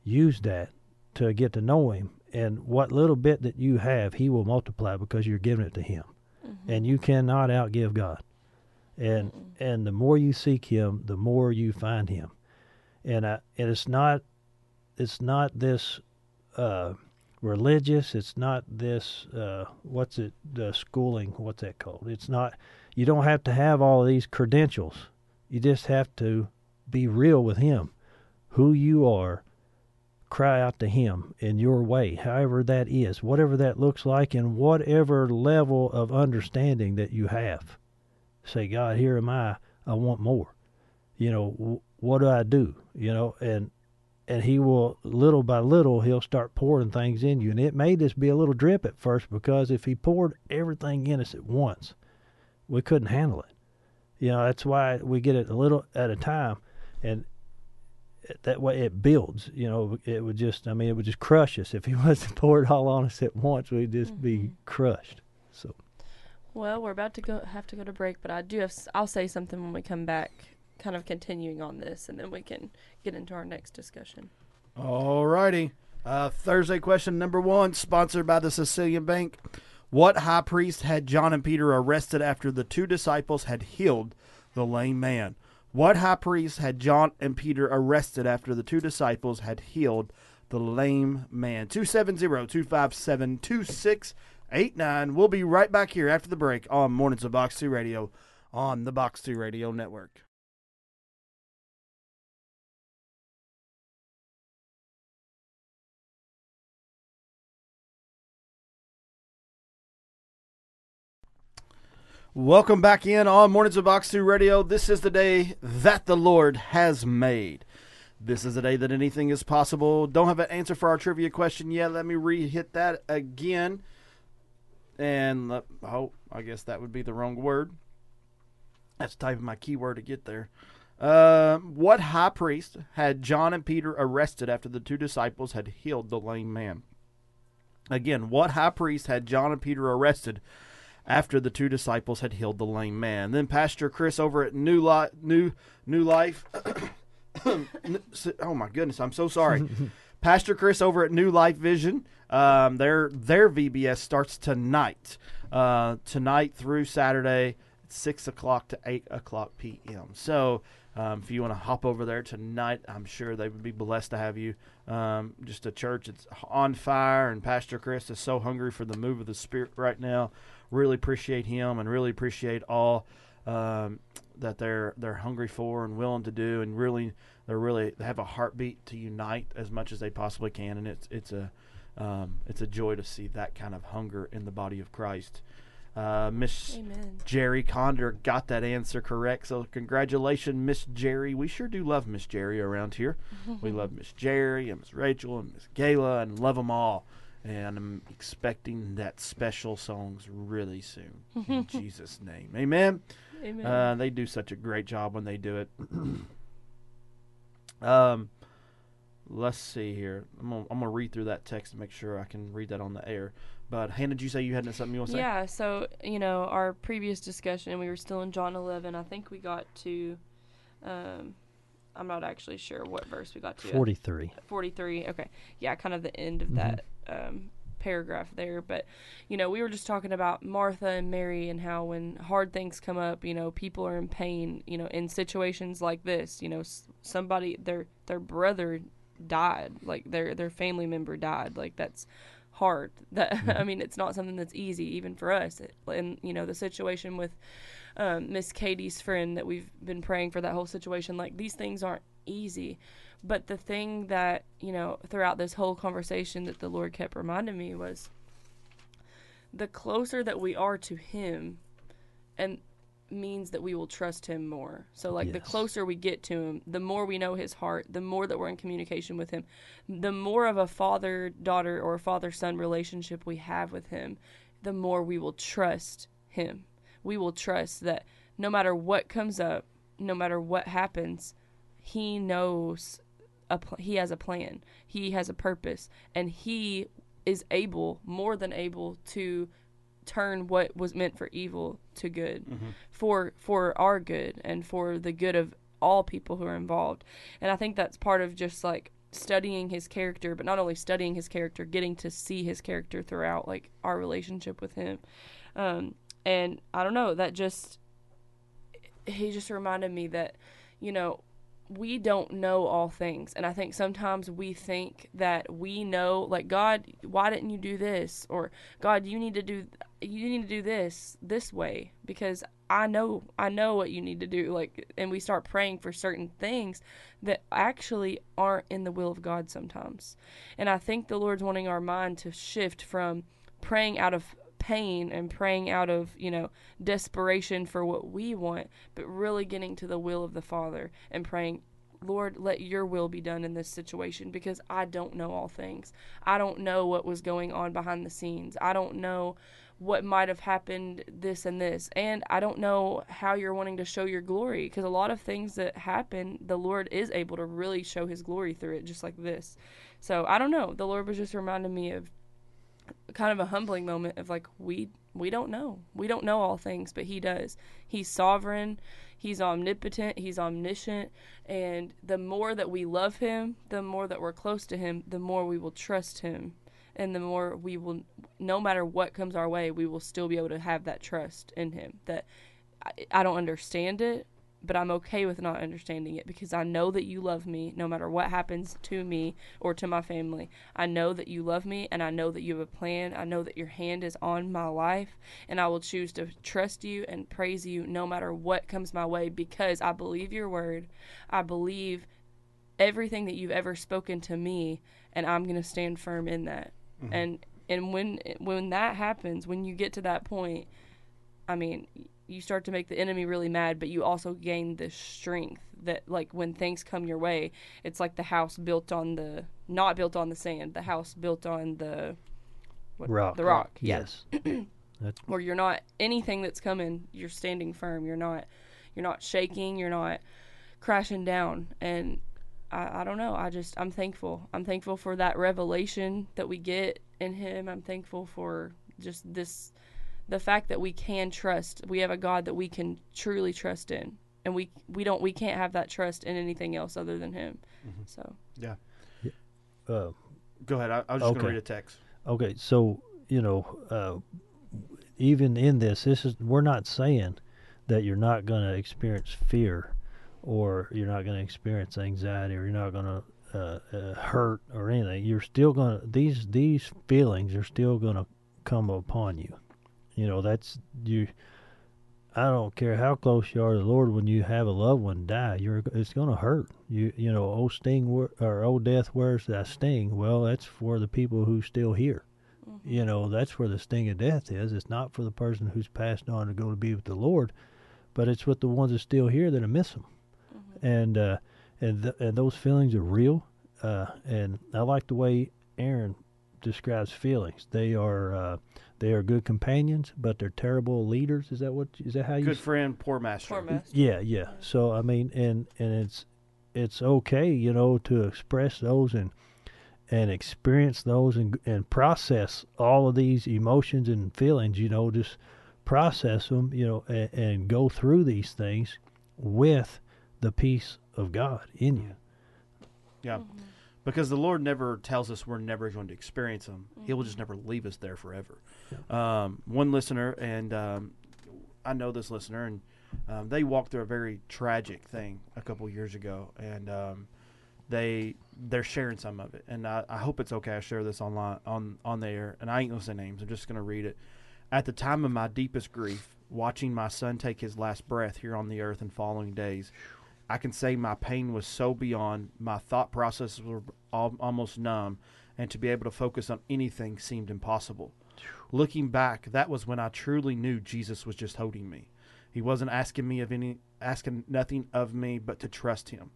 use that to get to know Him and what little bit that you have, He will multiply because you're giving it to Him, Mm-hmm. and you cannot outgive God. And and the more you seek Him, the more you find Him. And I, and it's not it's not this uh, religious. It's not this uh, what's it the schooling. What's that called? It's not. You don't have to have all of these credentials. You just have to be real with Him, who you are, cry out to Him in your way, however that is, whatever that looks like, and whatever level of understanding that you have. Say, God, here am I. I want more. You know, what do I do? You know, and and He will little by little He'll start pouring things in you, and it may just be a little drip at first because if He poured everything in us at once, we couldn't handle it. You know, that's why we get it a little at a time, and that way it builds. You know, it would just, I mean, it would just crush us. If he was to pour it all on us at once, we'd just be crushed. So, Well, we're about to go have to go to break, but I do have s- I'll say something when we come back, kind of continuing on this, and then we can get into our next discussion. Alrighty. Uh, Thursday question number one, sponsored by the Cecilian Bank. What high priest had John and Peter arrested after the two disciples had healed the lame man? What high priest had John and Peter arrested after the two disciples had healed the lame man? 270 257 2689. We'll be right back here after the break on Mornings of Box 2 Radio on the Box 2 Radio Network. Welcome back in on Mornings of Box 2 Radio. This is the day that the Lord has made. This is the day that anything is possible. Don't have an answer for our trivia question yet. Let me re hit that again. And let, oh, I guess that would be the wrong word. That's typing my keyword to get there. Uh, what high priest had John and Peter arrested after the two disciples had healed the lame man? Again, what high priest had John and Peter arrested after the two disciples had healed the lame man? Then Pastor Chris over at New Life, New New Life. oh my goodness, I'm so sorry. Pastor Chris over at New Life Vision. Um, their their VBS starts tonight, uh, tonight through Saturday, six o'clock to eight o'clock p.m. So um, if you want to hop over there tonight, I'm sure they would be blessed to have you. Um, just a church that's on fire, and Pastor Chris is so hungry for the move of the Spirit right now. Really appreciate him, and really appreciate all um, that they're they're hungry for and willing to do, and really they're really they have a heartbeat to unite as much as they possibly can, and it's it's a um, it's a joy to see that kind of hunger in the body of Christ. Uh, Miss Amen. Jerry Condor got that answer correct. So congratulations, Miss Jerry. We sure do love Miss Jerry around here. we love Miss Jerry and Miss Rachel and Miss Gayla and love them all. And I'm expecting that special songs really soon. In Jesus' name. Amen. Amen. Uh, they do such a great job when they do it. um, let's see here. I'm gonna, I'm gonna read through that text to make sure I can read that on the air. But Hannah, did you say you had something you want to say? Yeah, so you know, our previous discussion, we were still in John 11. I think we got to, um, I'm not actually sure what verse we got to. 43. 43. Okay, yeah, kind of the end of Mhm. that um, paragraph there. But you know, we were just talking about Martha and Mary and how when hard things come up, you know, people are in pain. You know, in situations like this, you know, somebody their their brother died, like their their family member died, like that's hard. That I mean, it's not something that's easy even for us. And you know, the situation with um, Miss Katie's friend that we've been praying for that whole situation. Like these things aren't easy, but the thing that you know throughout this whole conversation that the Lord kept reminding me was the closer that we are to Him, and means that we will trust him more. So like the closer we get to him, the more we know his heart, the more that we're in communication with him, the more of a father daughter or father son relationship we have with him, the more we will trust him. We will trust that no matter what comes up, no matter what happens, he knows a pl- he has a plan. He has a purpose and he is able, more than able to turn what was meant for evil to good for for our good and for the good of all people who are involved. And I think that's part of just like studying his character, but not only studying his character, getting to see his character throughout like our relationship with him. Um, and I don't know, that just he just reminded me that, you know, we don't know all things. And I think sometimes we think that we know, like, God, why didn't you do this? Or, God, you need to do, you need to do this this way because I know, I know what you need to do. Like, and we start praying for certain things that actually aren't in the will of God sometimes. And I think the Lord's wanting our mind to shift from praying out of pain and praying out of, you know, desperation for what we want, but really getting to the will of the Father and praying, Lord, let your will be done in this situation because I don't know all things. I don't know what was going on behind the scenes. I don't know what might have happened this and this. And I don't know how you're wanting to show your glory because a lot of things that happen, the Lord is able to really show his glory through it, just like this. So I don't know. The Lord was just reminding me of kind of a humbling moment of like we we don't know. We don't know all things but he does. He's sovereign. He's omnipotent. He's omniscient. And the more that we love him the more that we're close to him the more we will trust him. And the more we will no matter what comes our way we will still be able to have that trust in him. That i, I don't understand it but I'm okay with not understanding it because I know that you love me no matter what happens to me or to my family. I know that you love me and I know that you have a plan. I know that your hand is on my life and I will choose to trust you and praise you no matter what comes my way because I believe your word. I believe everything that you've ever spoken to me and I'm going to stand firm in that. Mm-hmm. And and when when that happens, when you get to that point, I mean, you start to make the enemy really mad, but you also gain this strength that, like, when things come your way, it's like the house built on the not built on the sand, the house built on the what, Rock. the rock. Yes. That's Where you're not anything that's coming, you're standing firm. You're not, you're not shaking. You're not crashing down. And I, I don't know. I just I'm thankful. I'm thankful for that revelation that we get in Him. I'm thankful for just this the fact that we can trust we have a god that we can truly trust in and we we don't we can't have that trust in anything else other than him so Yeah. uh, Go ahead. I, I was just going to read a text. Okay, so you know, uh, even in this, this is we're not saying that you're not going to experience fear, or you're not going to experience anxiety, or you're not going to uh, uh, hurt or anything. You're still going to these these feelings are still going to come upon you. You know, that's you. I don't care how close you are to the Lord. When you have a loved one die, you're it's going to hurt. You you know, old sting or old death, where's that sting? Well, that's for the people who still here. You know, that's where the sting of death is. It's not for the person who's passed on to go to be with the Lord, but it's with the ones that still here that miss Him. And uh, and th- and those feelings are real. Uh, and I like the way Aaron describes feelings. They are uh, they are good companions, but they're terrible leaders. Is that what? Is that how you? Good s- friend, poor master. poor mess yeah, yeah. So I mean, and and it's it's okay, you know, to express those and and experience those and and process all of these emotions and feelings. You know, just process them, you know, and, and go through these things with the peace of God in you. Yeah. Mm-hmm. Because the Lord never tells us we're never going to experience them. He will just never leave us there forever. Um, one listener, and um, I know this listener, and um, they walked through a very tragic thing a couple years ago. And um, they they're sharing some of it, and I, I hope it's okay. I share this online on on the air, and I ain't gonna say names. I'm just gonna read it. At the time of my deepest grief, watching my son take his last breath here on the earth in following days, I can say my pain was so beyond my thought processes were al- almost numb, and to be able to focus on anything seemed impossible. Looking back, that was when I truly knew Jesus was just holding me. He wasn't asking me of any asking nothing of me but to trust him.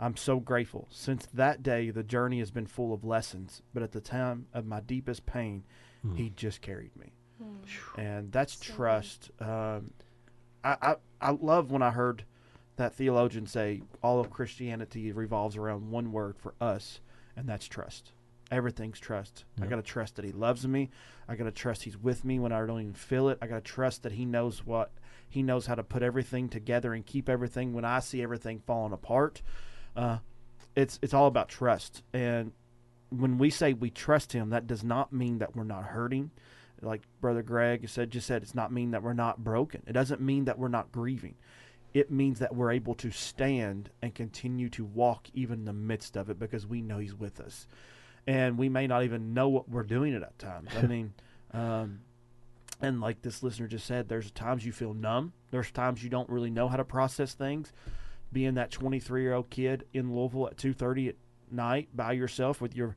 I'm so grateful. Since that day the journey has been full of lessons, but at the time of my deepest pain, he just carried me. And that's So trust. Um, I, I I love when I heard that theologian say all of Christianity revolves around one word for us, and that's trust. Everything's trust. I got to trust that he loves me. I got to trust he's with me when I don't even feel it. I got to trust that he knows what he knows how to put everything together and keep everything when I see everything falling apart. Uh, it's it's all about trust. And when we say we trust him, that does not mean that we're not hurting. Like Brother Greg said, just said, it's not mean that we're not broken. It doesn't mean that we're not grieving. It means that we're able to stand and continue to walk even in the midst of it because we know he's with us. And we may not even know what we're doing at that time. I mean, um, and like this listener just said, there's times you feel numb. There's times you don't really know how to process things. Being that 23 year old kid in Louisville at 2:30 at night by yourself with your,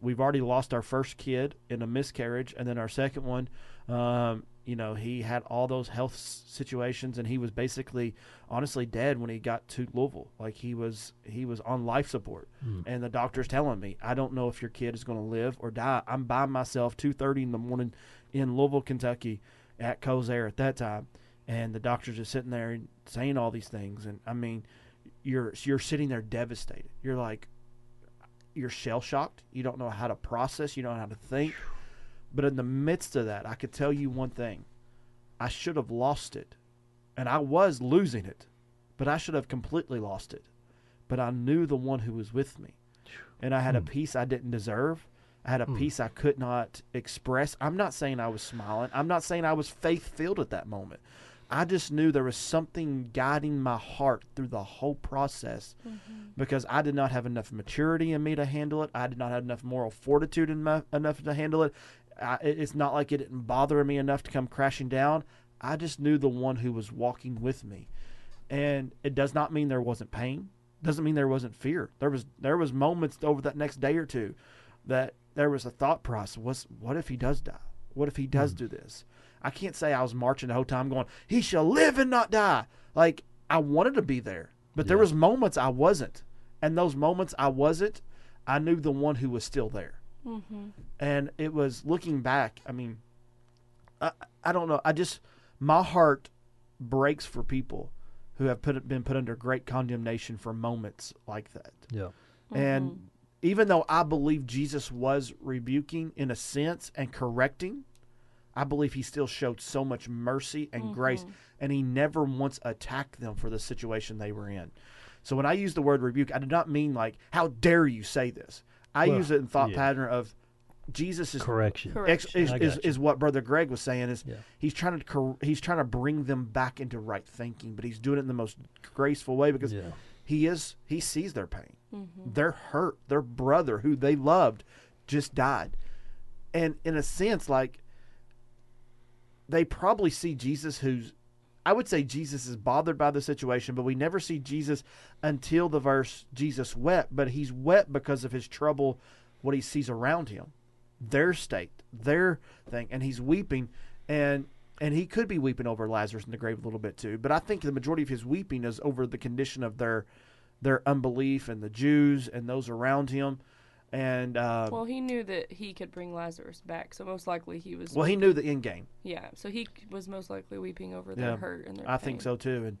we've already lost our first kid in a miscarriage, and then our second one, um, you know, he had all those health situations, and he was basically, honestly, dead when he got to Louisville. Like he was, he was on life support, hmm. and the doctor's telling me, I don't know if your kid is going to live or die. I'm by myself, 2:30 in the morning, in Louisville, Kentucky, at Kosair at that time, and the doctor's just sitting there and saying all these things, and I mean, you're you're sitting there devastated. You're like, you're shell shocked. You don't know how to process. You don't know how to think. But in the midst of that, I could tell you one thing: I should have lost it, and I was losing it, but I should have completely lost it. But I knew the one who was with me, and I had a Hmm. peace I didn't deserve. I had a Hmm. peace I could not express. I'm not saying I was smiling. I'm not saying I was faith filled at that moment. I just knew there was something guiding my heart through the whole process because I did not have enough maturity in me to handle it. I did not have enough moral fortitude in my, enough to handle it. I, it's not like it didn't bother me enough to come crashing down. I just knew the one who was walking with me, and it does not mean there wasn't pain. Doesn't mean there wasn't fear. There was there was moments over that next day or two that there was a thought process. Was what if he does die? What if he does hmm. do this? I can't say I was marching the whole time going, "He shall live and not die." Like I wanted to be there, but there was moments I wasn't, and those moments I wasn't, I knew the one who was still there, Mm-hmm. and it was looking back. I mean, I I don't know. I just my heart breaks for people who have put been put under great condemnation for moments like that. Yeah. And even though I believe Jesus was rebuking in a sense and correcting, I believe he still showed so much mercy and grace, and he never once attacked them for the situation they were in. So when I use the word rebuke, I did not mean like, how dare you say this? I Well, use it in thought yeah. pattern of Jesus is Correction. Correct. ex- is, is, is what brother Greg was saying is Yeah. he's trying to cor- he's trying to bring them back into right thinking, but he's doing it in the most graceful way because Yeah. he is he sees their pain. Mm-hmm. They're hurt. Their brother who they loved just died. And in a sense like they probably see Jesus who's I would say Jesus is bothered by the situation, but we never see Jesus until the verse Jesus wept, but he's wept because of his trouble what he sees around him. Their state, their thing, and he's weeping and and he could be weeping over Lazarus in the grave a little bit too, but I think the majority of his weeping is over the condition of their their unbelief and the Jews and those around him. And uh, well, Well, he knew that he could bring Lazarus back, so most likely he was. Well he knew the end game. Yeah, so he was most likely weeping over their Yeah, hurt and their. I think so too. And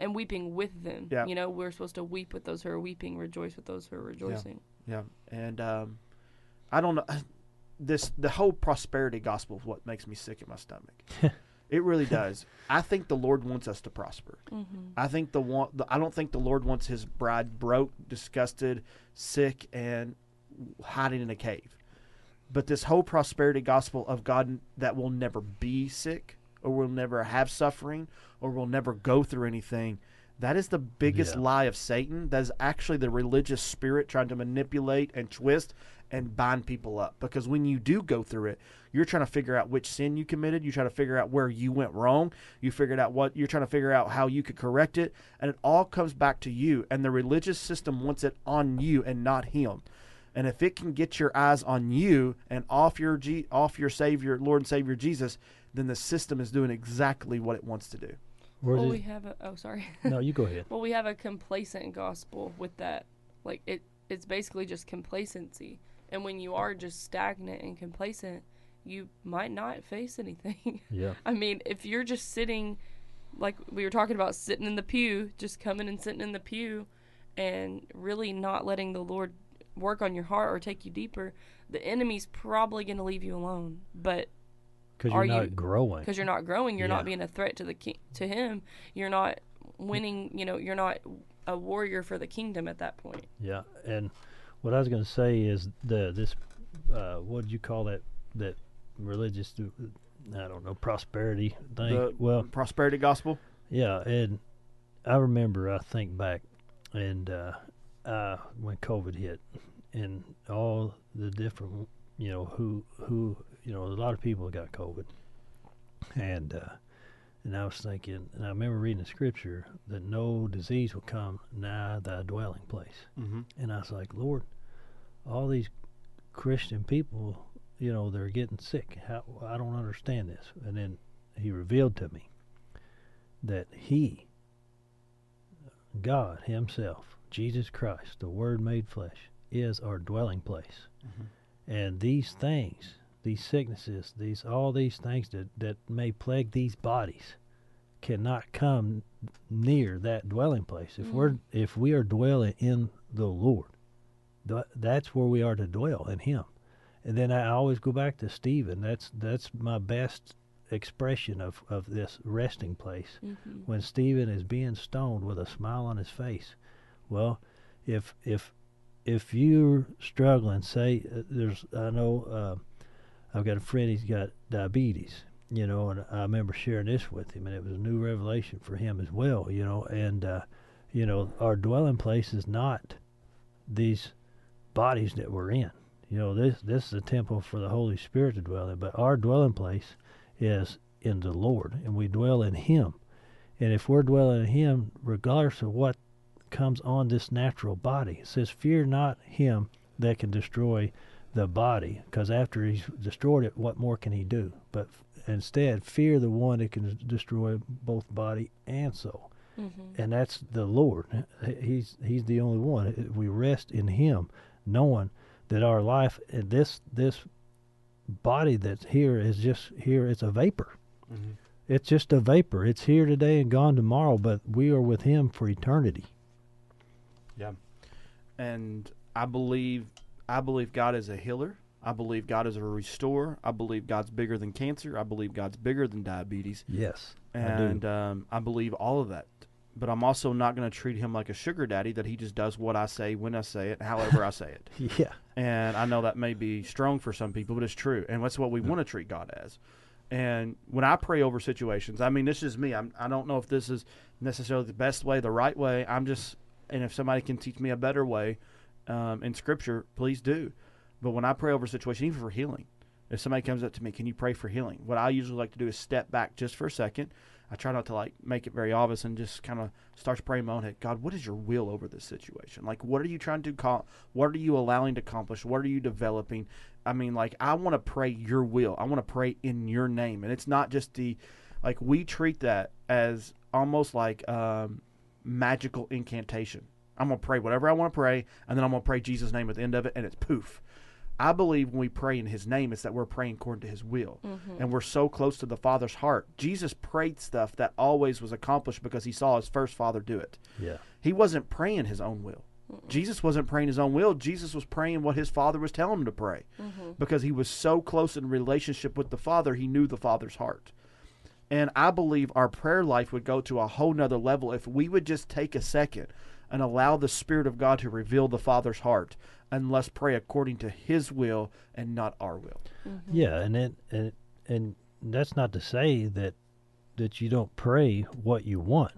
And weeping with them. Yeah. You know, we're supposed to weep with those who are weeping, rejoice with those who are rejoicing. Yeah, and um, I don't know this. The whole prosperity gospel is what makes me sick in my stomach. it really does. I think the Lord wants us to prosper. Mm-hmm. I think the one. The, I don't think the Lord wants His bride broke, disgusted, sick, and hiding in a cave. But this whole prosperity gospel of God that will never be sick, or will never have suffering, or will never go through anything. That is the biggest Yeah. lie of Satan. That is actually the religious spirit trying to manipulate and twist and bind people up. Because when you do go through it, you're trying to figure out which sin you committed. You try to figure out where you went wrong. You figured out what you're trying to figure out how you could correct it, and it all comes back to you. And the religious system wants it on you and not him. And if it can get your eyes on you and off your G- off your Savior, Lord and Savior Jesus, then the system is doing exactly what it wants to do. Well, we have a. Oh, sorry. no, you go ahead. well, we have a complacent gospel with that. Like it, it's basically just complacency. And when you are just stagnant and complacent, you might not face anything. Yeah. I mean, if you're just sitting, like we were talking about, sitting in the pew, just coming and sitting in the pew, and really not letting the Lord work on your heart or take you deeper, the enemy's probably going to leave you alone. But Because you're not you- growing. because you're not growing, you're Yeah. not being a threat to the ki- to him. You're not winning. You know, you're not a warrior for the kingdom at that point. Yeah, and what I was going to say is the this uh, what do you call that that religious I don't know prosperity thing. The well, prosperity gospel. yeah, and I remember I think back and uh, uh, when COVID hit and all the different you know who who you know a lot of people got COVID and uh, and I was thinking and I remember reading the scripture that no disease will come nigh thy dwelling place. Mm-hmm. And I was like, Lord, all these Christian people, you know, they're getting sick. How I don't understand this. And then he revealed to me that he, God Himself, Jesus Christ, the Word made flesh, is our dwelling place. And these things, these sicknesses, these all these things that, that may plague these bodies cannot come near that dwelling place. If we're if we are dwelling in the Lord, th- that's where we are to dwell in Him. And then I always go back to Stephen. That's that's my best expression of, of this resting place. Mm-hmm. When Stephen is being stoned with a smile on his face. Well, if if if you're struggling, say uh, there's I know uh, I've got a friend he's got diabetes, you know, and I remember sharing this with him, and it was a new revelation for him as well, you know, and uh, you know our dwelling place is not these bodies that we're in. You know, this this is a temple for the Holy Spirit to dwell in, but our dwelling place is in the Lord, and we dwell in Him. And if we're dwelling in Him, regardless of what comes on this natural body, it says, "Fear not Him that can destroy the body," because after He's destroyed it, what more can He do? But f- instead, fear the one that can destroy both body and soul Mm-hmm. and that's the Lord. He's He's the only one. We rest in Him, knowing that our life, and this this body that's here is just here. It's a vapor. Mm-hmm. It's just a vapor. It's here today and gone tomorrow. But we are with Him for eternity. And I believe I believe God is a healer. I believe God is a restorer. I believe God's bigger than cancer. I believe God's bigger than diabetes, Yes, and um, I believe all of that. But I'm also not going to treat him like a sugar daddy that he just does what I say when I say it, however I say it. Yeah, And I know that may be strong for some people, but it's true, and that's what we want to treat God as. And when I pray over situations, I mean, this is me. I'm, I don't know if this is necessarily the best way, the right way. I'm just, and if somebody can teach me a better way um, in Scripture, please do. But when I pray over a situation, even for healing, if somebody comes up to me, can you pray for healing? What I usually like to do is step back just for a second. I try not to like make it very obvious and just kind of start to pray in my own head. God, what is your will over this situation? Like, what are you trying to call? What are you allowing to accomplish? What are you developing? I mean, like, I want to pray your will. I want to pray in your name, and it's not just the like we treat that as almost like um, magical incantation. I'm gonna pray whatever I want to pray, and then I'm gonna pray Jesus' name at the end of it, and it's poof. I believe when we pray in His name, it's that we're praying according to His will, mm-hmm. and we're so close to the Father's heart. Jesus prayed stuff that always was accomplished because He saw His first Father do it. yeah, He wasn't praying His own will. Jesus wasn't praying His own will. Jesus was praying what His Father was telling him to pray, mm-hmm. because He was so close in relationship with the Father. He knew the Father's heart. And I believe our prayer life would go to a whole nother level if we would just take a second and allow the Spirit of God to reveal the Father's heart and let's pray according to His will and not our will. yeah. And it and and that's not to say that that you don't pray what you want.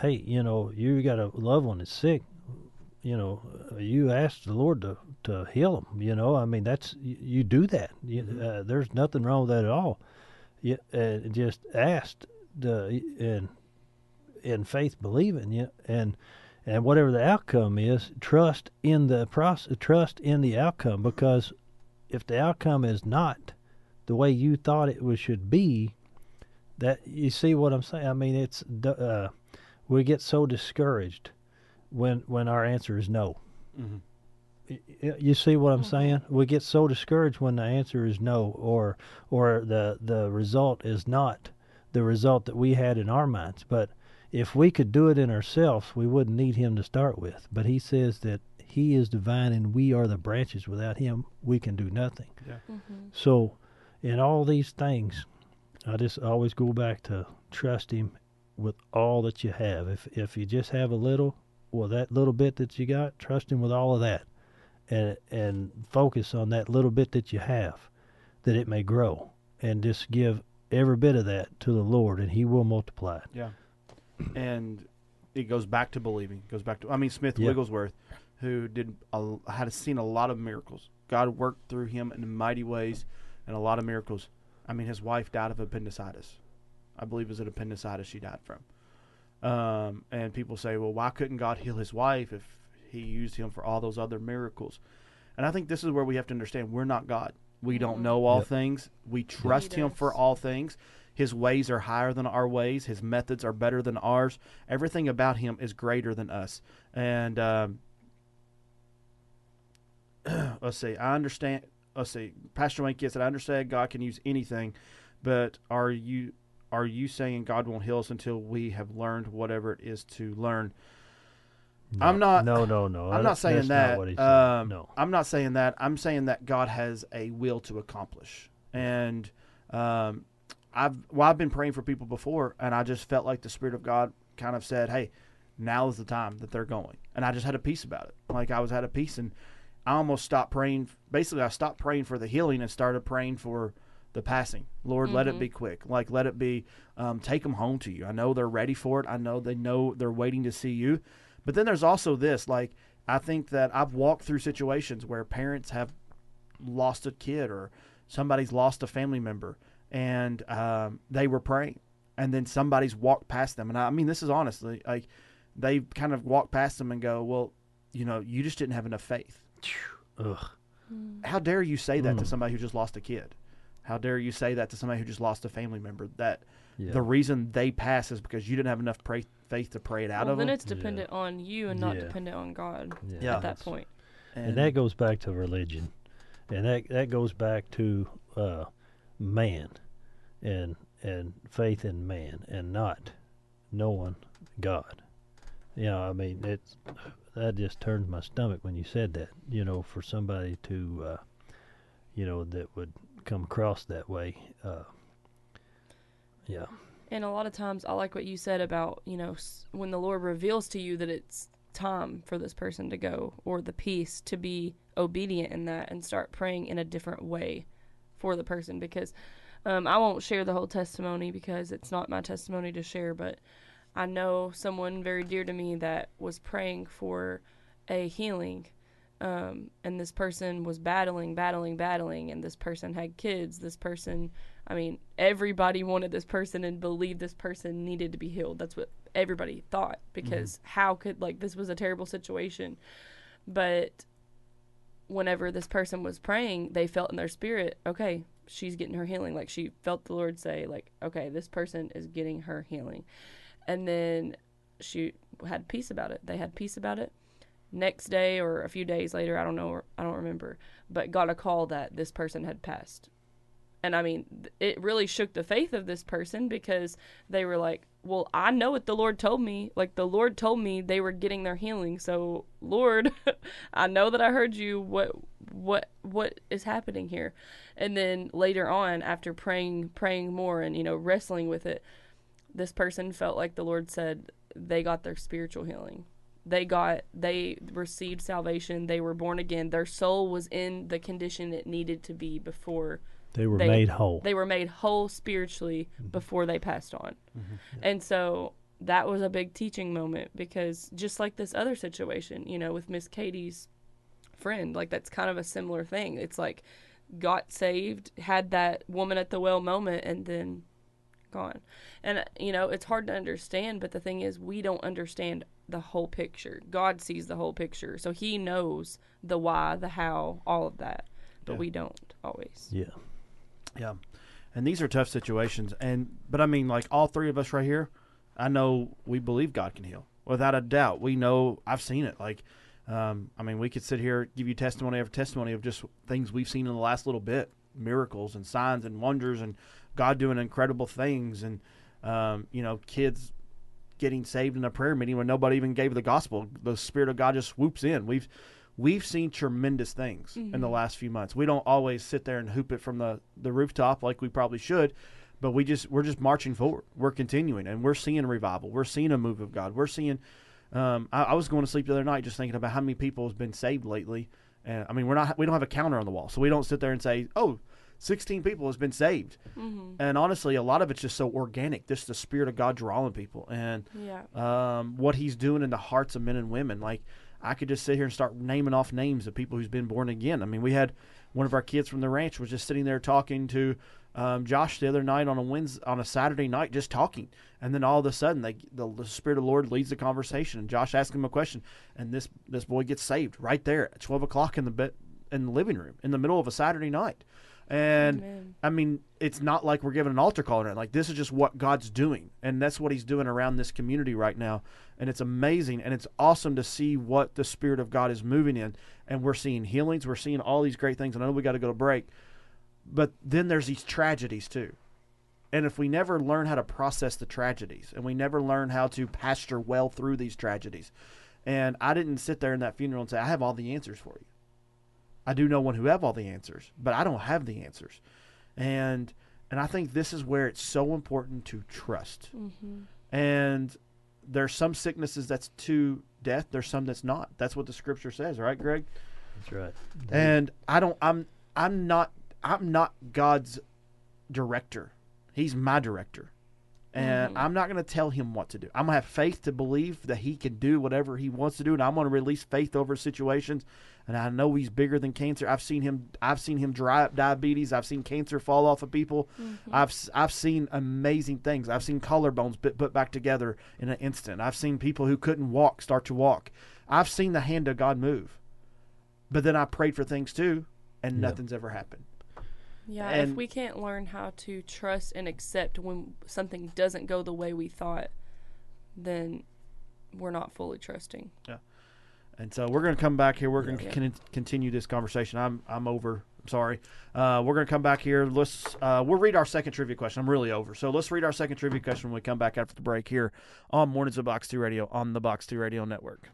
hey, you know, you got a loved one that's sick. You know, uh, you ask the Lord to to heal them. You know, I mean, that's you, you do that. You, uh, there's nothing wrong with that at all. Uh, just asked the and in faith believing you and and whatever the outcome is, trust in the process, trust in the outcome because if the outcome is not the way you thought it was should be, that you see what I'm saying. I mean, it's uh, we get so discouraged when when our answer is no. Mhm. Y- y- You see what I'm saying? We get so discouraged when the answer is no, or or the the result is not the result that we had in our minds. But if we could do it in ourselves, we wouldn't need Him to start with. But He says that He is divine and we are the branches. Without Him, we can do nothing. Mm-hmm. So, in all these things, I just always go back to trust Him with all that you have. If if you just have a little, well, that little bit that you got, trust Him with all of that, and and focus on that little bit that you have, that it may grow, and just give every bit of that to the Lord, and He will multiply it. Yeah. And it goes back to believing. It Goes back to I mean Smith Yeah. Wigglesworth, who did a, had seen a lot of miracles. God worked through him in mighty ways, and a lot of miracles. I mean, his wife died of appendicitis. I believe it was an appendicitis she died from. Um, and people say, well, why couldn't God heal his wife if he used him for all those other miracles? And I think this is where we have to understand we're not God. We don't Mhm. know all Yep. things. We trust him for all things. His ways are higher than our ways. His methods are better than ours. Everything about him is greater than us. And um, let's see. I understand. Let's see. Pastor Wayne said, "I understand God can use anything, but are you are you saying God won't heal us until we have learned whatever it is to learn?" I'm not- No, no, no. I'm not saying that's that. Not what he said. um, no. I'm not saying that. I'm saying that God has a will to accomplish, and um, I've well, I've been praying for people before, and I just felt like the Spirit of God kind of said, "Hey, now is the time that they're going," and I just had a peace about it. Like I was had a peace, and I almost stopped praying. Basically, I stopped praying for the healing and started praying for the passing. Lord, let it Mhm. be quick. Like let it be. Um, take them home to you. I know they're ready for it. I know they know they're waiting to see you. But then there's also this. Like I think that I've walked through situations where parents have lost a kid or somebody's lost a family member, and um, they were praying, and then somebody's walked past them, and I, I mean this is honestly like they kind of walk past them and go, well, you know, you just didn't have enough faith. Ugh. How dare you say that to Mm. somebody who just lost a kid? How dare you say that to somebody who just lost a family member? That Yeah. the reason they pass is because you didn't have enough pray, faith to pray it out well, of then them. it's dependent on you and not Yeah. dependent on God yeah. Yeah. at that that's- point. and that goes back to religion, and that that goes back to uh, man, and and faith in man, and not knowing God. You know, I mean, it's that just turns my stomach when you said that. You know, for somebody to, uh, you know, that would come across that way. Uh, yeah, And a lot of times, I like what you said about, you know, when the Lord reveals to you that it's time for this person to go or the peace to be obedient in that and start praying in a different way for the person. Because um, I won't share the whole testimony because it's not my testimony to share, but I know someone very dear to me that was praying for a healing. Um, and this person was battling, battling, battling, and this person had kids. This person I mean, everybody wanted this person and believed this person needed to be healed. That's what everybody thought because how could like this was a terrible situation. But whenever this person was praying, they felt in their spirit, okay, she's getting her healing. Like she felt the Lord say like, okay, this person is getting her healing. And then she had peace about it. They had peace about it. Next day or a few days later, I don't know, I don't remember, but got a call that this person had passed and I mean, it really shook the faith of this person because they were like, "Well, I know what the Lord told me. Like the Lord told me they were getting their healing. So, Lord, I know that I heard you. What what what is happening here?" And then later on, after praying praying more and you know wrestling with it, this person felt like the Lord said they got their spiritual healing. They got they received salvation. They were born again. Their soul was in the condition it needed to be before they were They- made whole. they were made whole spiritually mm-hmm. before they passed on. Mm-hmm. And so that was a big teaching moment because just like this other situation, you know, with Miss Katie's friend, like that's kind of a similar thing. It's like got saved, had that woman at the well moment, and then gone. And you know, it's hard to understand, but the thing is, we don't understand the whole picture. God sees the whole picture, so He knows the why, the how, all of that, but Yeah. we don't always. Yeah. Yeah. And these are tough situations. And but I mean, like all three of us right here, I know we believe God can heal without a doubt. We know I've seen it. Like, um, I mean, we could sit here give you testimony after testimony of just things we've seen in the last little bit, miracles and signs and wonders, and God doing incredible things, and um, you know, kids getting saved in a prayer meeting when nobody even gave the gospel. The Spirit of God just swoops in. We've we've seen tremendous things in the last few months. We don't always sit there and hoop it from the, the rooftop like we probably should, but we just we're just marching forward. We're continuing, and we're seeing revival. We're seeing a move of God. We're seeing. Um, I, I was going to sleep the other night just thinking about how many people has been saved lately. And I mean, we're not we don't have a counter on the wall, so we don't sit there and say, "Oh, 16 people has been saved." And honestly, a lot of it's just so organic. Just the spirit of God drawing people, and Yeah. um, what He's doing in the hearts of men and women. Like I could just sit here and start naming off names of people who's been born again. I mean, we had one of our kids from the ranch was just sitting there talking to um, Josh the other night on a Wednesday, on a Saturday night, just talking, and then all of a sudden, they, the, the Spirit of the Lord leads the conversation, and Josh asks him a question, and this this boy gets saved right there at twelve o'clock in the bed in the living room in the middle of a Saturday night. And Amen. I mean, it's not like we're giving an altar call or anything. Like this is just what God's doing, and that's what He's doing around this community right now. And it's amazing, and it's awesome to see what the Spirit of God is moving in. And we're seeing healings, we're seeing all these great things. And I know we got to go to break, but then there's these tragedies too. And if we never learn how to process the tragedies, and we never learn how to pasture well through these tragedies, and I didn't sit there in that funeral and say, "I have all the answers for you." I do know one who have all the answers, but I don't have the answers. And and I think this is where it's so important to trust. Mm-hmm. And there's some sicknesses that's to death, there's some that's not. That's what the scripture says, right, Greg? That's right. And I don't I'm I'm not I'm not God's director. He's my director. And mm-hmm. I'm not going to tell him what to do. I'm going to have faith to believe that he can do whatever he wants to do and I'm going to release faith over situations. And I know he's bigger than cancer. I've seen him I've seen him dry up diabetes. I've seen cancer fall off of people. Mm-hmm. I've I've seen amazing things. I've seen collarbones put, put back together in an instant. I've seen people who couldn't walk start to walk. I've seen the hand of God move. But then I prayed for things too and Yeah. nothing's ever happened. Yeah, And- if we can't learn how to trust and accept when something doesn't go the way we thought, then we're not fully trusting. Yeah. And so we're going to come back here. We're going to Yeah. con- continue this conversation. I'm I'm over. I'm sorry. Uh, we're going to come back here. Let's uh, we'll read our second trivia question. I'm really over. So let's read our second trivia question when we come back after the break here on Mornings of Box Two Radio on the Box Two Radio Network.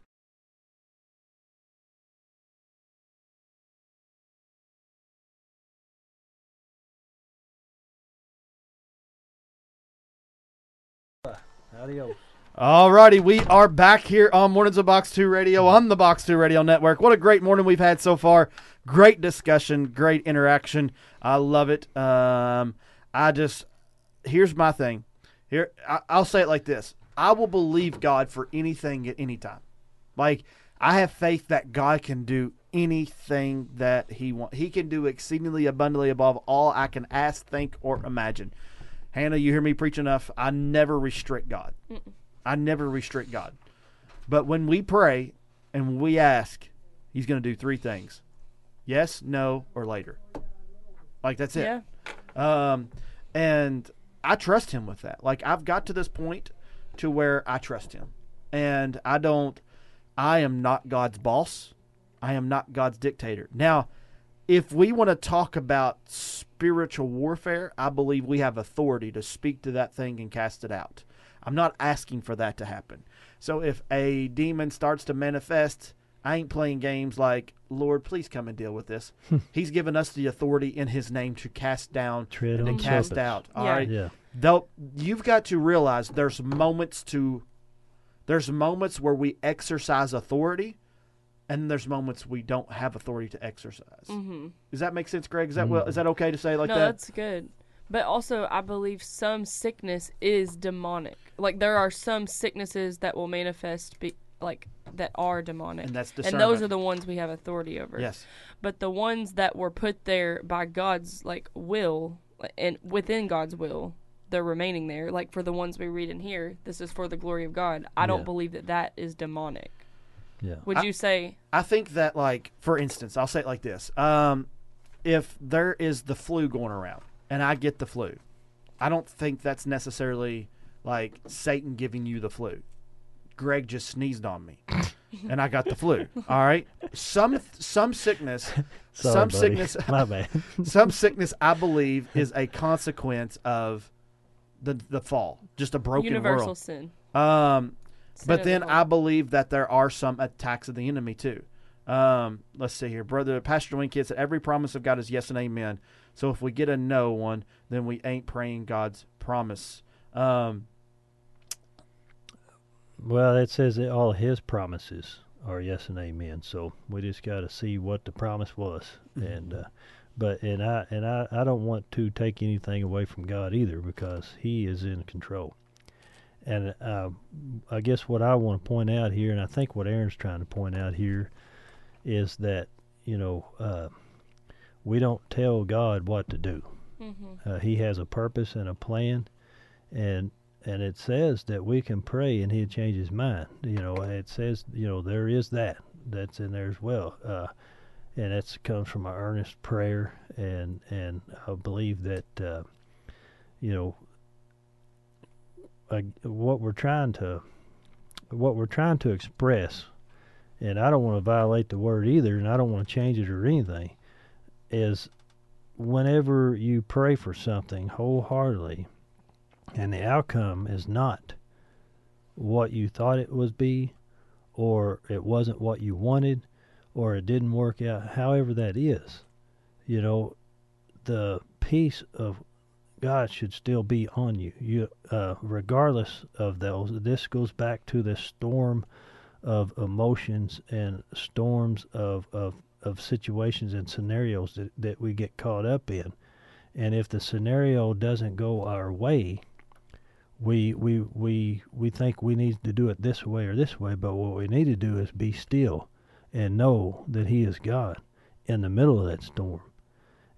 Alrighty, we are back here on Mornings of Box 2 Radio on the Box 2 Radio Network. What a great morning we've had so far. Great discussion, great interaction. I love it. Um, I just, here's my thing. Here, I, I'll say it like this I will believe God for anything at any time. Like, I have faith that God can do anything that He wants. He can do exceedingly abundantly above all I can ask, think, or imagine. Hannah, you hear me preach enough. I never restrict God. I never restrict God. But when we pray and when we ask, He's going to do three things yes, no, or later. Like, that's it. Yeah. Um, and I trust him with that. Like I've got to this point to where I trust him, and I don't. I am not God's boss. I am not God's dictator. Now, if we want to talk about spiritual warfare, I believe we have authority to speak to that thing and cast it out. I'm not asking for that to happen. So if a demon starts to manifest, I ain't playing games like, Lord, please come and deal with this. Hmm. He's given us the authority in his name to cast down Tread and to cast serpents. out. All Yeah. right. Yeah. Though you've got to realize there's moments to there's moments where we exercise authority and there's moments we don't have authority to exercise. Mm-hmm. Does that make sense, Greg? Is that well is that okay to say like no, that? that's good But also, I believe some sickness is demonic. Like there are some sicknesses that will manifest, be, like that are demonic, And that's and those are the ones we have authority over. Yes. But the ones that were put there by God's like will and within God's will, they're remaining there. Like for the ones we read in here, this is for the glory of God. I don't Yeah. believe that that is demonic. Yeah. Would I- you say? I think that, like, for instance, I'll say it like this: um, if there is the flu going around, and I get the flu, I don't think that's necessarily like Satan giving you the flu. Greg just sneezed on me, and I got the flu. All right, some some sickness, Sorry, some buddy. sickness, My bad. some sickness, I believe, is a consequence of the the fall, just a broken Universal world. sin. Um, Sin but then. I believe that there are some attacks of the enemy too. Um, let's see here, brother Pastor Dwayne Kidd said every promise of God is yes and amen. So if we get a no one, then we ain't praying God's promise. Um, Well, it says that all his promises are yes and amen. So we just got to see what the promise was, and uh, but and I and I I don't want to take anything away from God either because He is in control. And uh, I guess what I want to point out here, and I think what Aaron's trying to point out here, is that you know uh, we don't tell God what to do. Mm-hmm. Uh, he has a purpose and a plan, and and it says that we can pray and he'll change his mind. You know, it says you know there is that that's in there as well, uh, and that comes from an earnest prayer, and and I believe that uh, you know uh, what we're trying to what we're trying to express, and I don't want to violate the word either, and I don't want to change it or anything, is whenever you pray for something wholeheartedly and the outcome is not what you thought it would be or it wasn't what you wanted or it didn't work out however that is you know the peace of God should still be on you you uh, regardless of those this goes back to the storm of emotions and storms of of of situations and scenarios that, that we get caught up in. And if the scenario doesn't go our way, we we we we think we need to do it this way or this way, but what we need to do is be still and know that he is God in the middle of that storm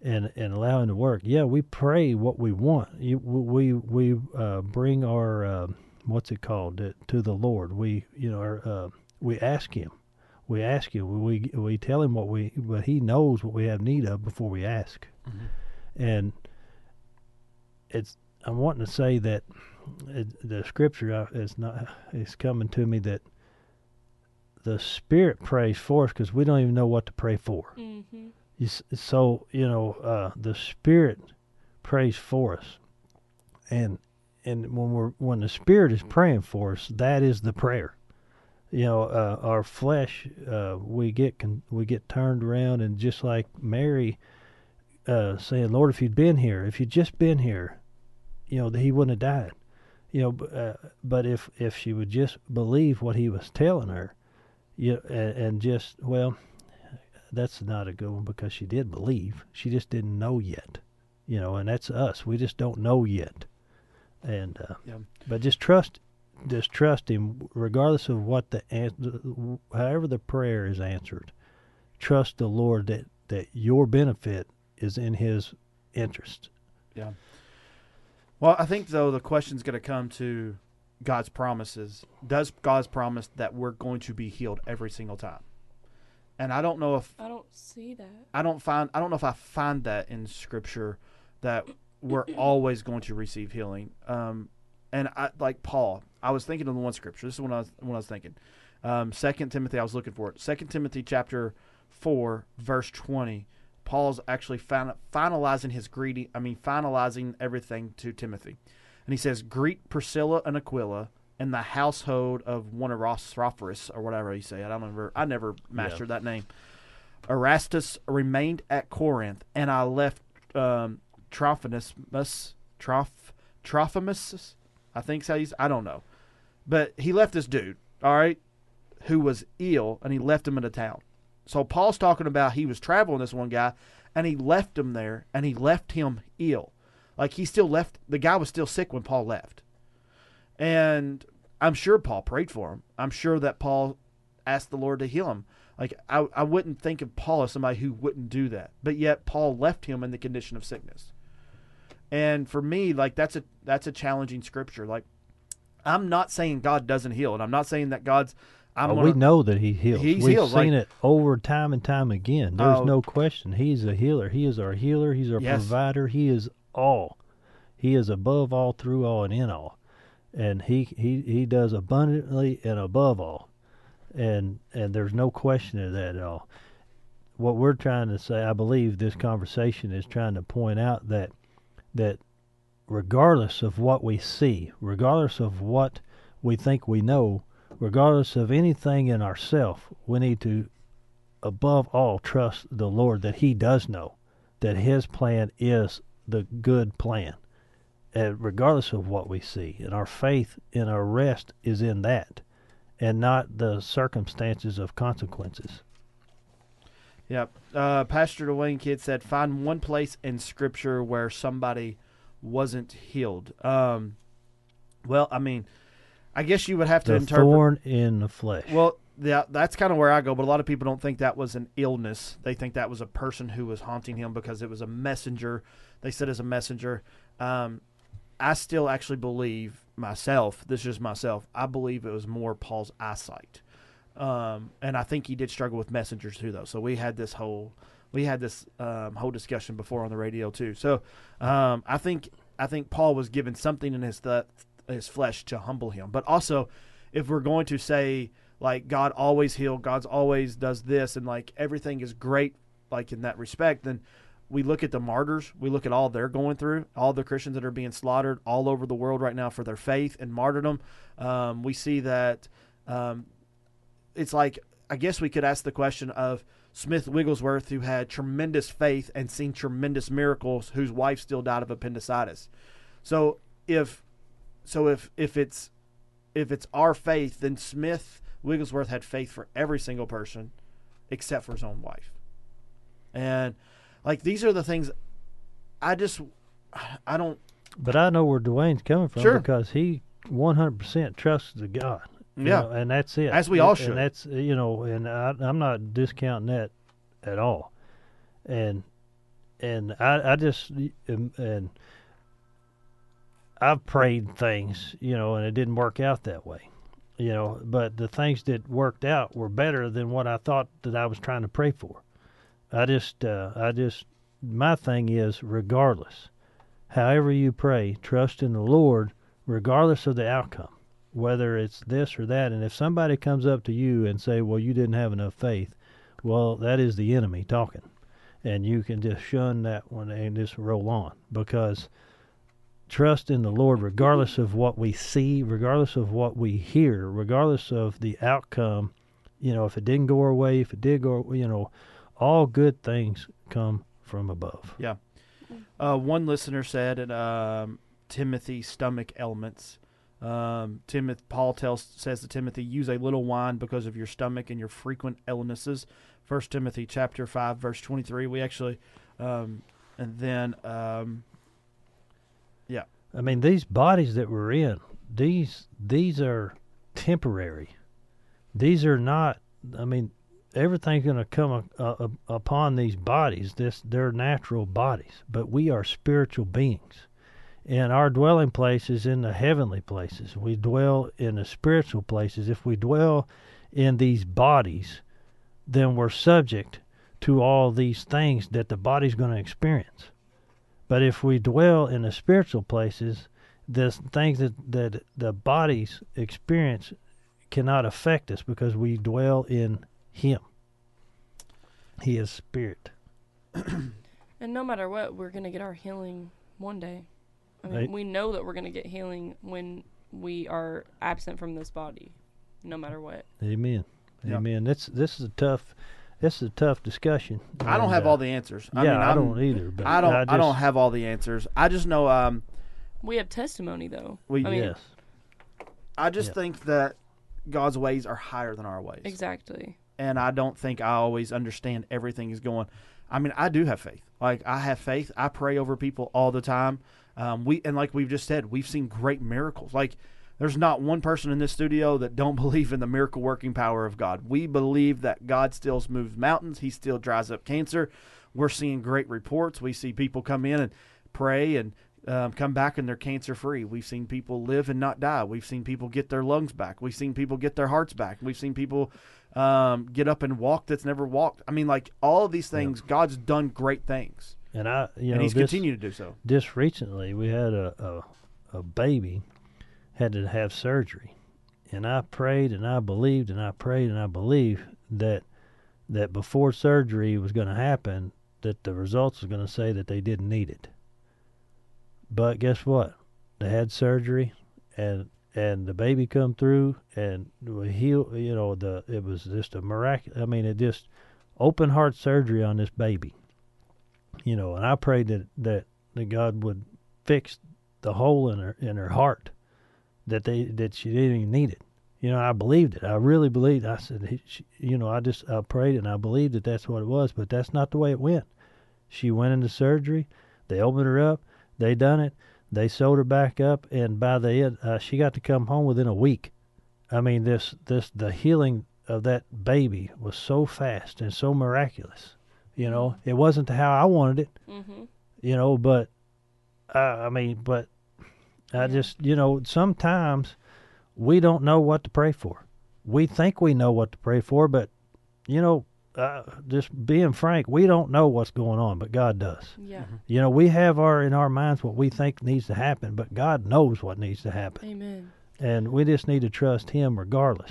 and and allow him to work. Yeah, we pray what we want. You, we we uh, bring our uh, what's it called to, to the Lord. We you know our, uh, we ask him we ask him we we tell him what we but he knows what we have need of before we ask and it's i'm wanting to say that it, the scripture uh, is not is coming to me that the spirit prays for us because we don't even know what to pray for Mm-hmm. So you know uh, the spirit prays for us. And and when we're when the spirit is praying for us that is the prayer. You know uh, our flesh uh, we get con- we get turned around and just like Mary uh, saying Lord if you'd been here if you'd just been here you know he wouldn't have died. You know uh, but if if she would just believe what he was telling her you know, and, and just well that's not a good one because she did believe she just didn't know yet you know and that's us we just don't know yet and uh, Yeah. but just trust just trust him regardless of what the an- however the prayer is answered trust the lord that that your benefit is in his interest Yeah. Well, I think though the question's going to come to God's promises. Does God's promise that we're going to be healed every single time? And I don't know if I don't see that. I don't find I don't know if I find that in Scripture that we're always going to receive healing. Um, and I like Paul. I was thinking of the one Scripture. This is what I was what I was thinking. Um, Second Timothy. I was looking for it. Second Timothy chapter four verse twenty. Paul's actually fin- finalizing his greeting. I mean, finalizing everything to Timothy, and he says, "Greet Priscilla and Aquila." In the household of one of Rossrophorus or whatever you say, I don't remember. I never mastered that name. Erastus remained at Corinth, and I left um, Trophimus, Troph, Trophimus, I think how he's, I don't know. But he left this dude, all right, who was ill, and he left him in a town. So Paul's talking about he was traveling this one guy, and he left him there, and he left him ill. Like he still left. The guy was still sick when Paul left, and I'm sure Paul prayed for him. I'm sure that Paul asked the Lord to heal him. Like I, I wouldn't think of Paul as somebody who wouldn't do that, but yet Paul left him in the condition of sickness. And for me, like that's a that's a challenging scripture. Like I'm not saying God doesn't heal, and I'm not saying that God's. I'm Oh, gonna, we know that he heals. He's We've healed, seen like- it over time and time again. There's Oh. no question. He's a healer. He is our healer. He's our Yes. provider. He is all. He is above all, through all, and in all. And he, he, he does abundantly and above all. And and there's no question of that at all. What we're trying to say, I believe this conversation is trying to point out that that regardless of what we see, regardless of what we think we know, regardless of anything in ourself, we need to, above all, trust the Lord that He does know, that His plan is the good plan, and regardless of what we see. And our faith and our rest is in that, and not the circumstances of consequences. Yep. Uh, Pastor Dwayne Kidd said, "Find one place in Scripture where somebody wasn't healed." Um, well, I mean, I guess you would have to The interpret. thorn in the flesh. Well, yeah, that's kind of where I go. But a lot of people don't think that was an illness. They think that was a person who was haunting him because it was a messenger. They said as a messenger. Um, I still actually believe myself. This is myself. I believe it was more Paul's eyesight, um, and I think he did struggle with messengers too, though. So we had this whole we had this um, whole discussion before on the radio too. So um, I think I think Paul was given something in his th- his flesh to humble him, but also if we're going to say like God always healed, God's always does this, and like everything is great, like in that respect, then we look at the martyrs, we look at all they're going through, all the Christians that are being slaughtered all over the world right now for their faith and martyrdom. Um, we see that um, it's like I guess we could ask the question of Smith Wigglesworth, who had tremendous faith and seen tremendous miracles, whose wife still died of appendicitis. So if so if if it's if it's our faith, then Smith Wigglesworth had faith for every single person except for his own wife. And like these are the things I just I don't But I know where Dwayne's coming from Sure. because he 100% trusts the God. Yeah. know, and that's it. As we all And should. that's you know, and I, I'm not discounting that at all. And and I I just and I've prayed things, you know, and it didn't work out that way. You know, but the things that worked out were better than what I thought that I was trying to pray for. I just uh, I just my thing is regardless however you pray, trust in the Lord regardless of the outcome, whether it's this or that. And if somebody comes up to you and say, "Well, you didn't have enough faith," well, that is the enemy talking, and you can just shun that one and just roll on because trust in the Lord regardless of what we see, regardless of what we hear, regardless of the outcome. You know, if it didn't go our way, if it did go, you know, all good things come from above. Yeah. Uh, one listener said, and um, Timothy stomach ailments. Um, Timothy Paul tells says to Timothy, use a little wine because of your stomach and your frequent illnesses. First Timothy chapter five verse twenty three. We actually, um, and then um, yeah. I mean, these bodies that we're in, these these are temporary. These are not. I mean, everything's going to come a, a- upon these bodies. This they're natural bodies, but we are spiritual beings, and our dwelling place is in the heavenly places. We dwell in the spiritual places. If we dwell in these bodies, then we're subject to all these things that the body's going to experience. But if we dwell in the spiritual places, the things that, that the bodies experience cannot affect us because we dwell in Him. He is spirit. And no matter what, we're gonna get our healing one day. I mean, Right. we know that we're gonna get healing when we are absent from this body, no matter what. Amen. Yeah. Amen. This this is a tough this is a tough discussion. I don't And, have uh, all the answers. I yeah, mean, I I'm- don't either. But I don't. I, just, don't have all the answers. I just know. Um, We have testimony though. We- I mean, yes. I just Yeah. think that God's ways are higher than our ways. exactly. And I don't think I always understand everything is going. I mean, I do have faith. Like I have faith. I pray over people all the time. Um, we and like we've just said, we've seen great miracles. Like there's not one person in this studio that don't believe in the miracle working power of God. We believe that God still moves mountains. He still dries up cancer. We're seeing great reports. We see people come in and pray and um, come back and they're cancer free. We've seen people live and not die. We've seen people get their lungs back. We've seen people get their hearts back. We've seen people um, get up and walk that's never walked. I mean, like all of these things, God's done great things, And I, you and know, He's this, continued to do so. just recently we had a, a a baby had to have surgery and I prayed and I believed and I prayed and I believed that that before surgery was going to happen that the results was going to say that they didn't need it. But guess what? They had surgery and and the baby come through and heal you know the it was just a miraculous I mean it just open heart surgery on this baby. You know, and I prayed that that, that God would fix the hole in her in her heart that they that she didn't even need it. You know, I believed it. I really believed. I said, she, you know, I just I prayed and I believed that that's what it was, but that's not the way it went. She went into surgery. They opened her up. They done it. They sewed her back up, and by the end, uh, she got to come home within a week. I mean, this this the healing of that baby was so fast and so miraculous. You know, it wasn't how I wanted it Mm-hmm. you know but uh, i mean but i just you know sometimes we don't know what to pray for we think we know what to pray for but you know uh, just being frank we don't know what's going on but god does Yeah. you know we have our in our minds what we think needs to happen but god knows what needs to happen Amen. and we just need to trust him regardless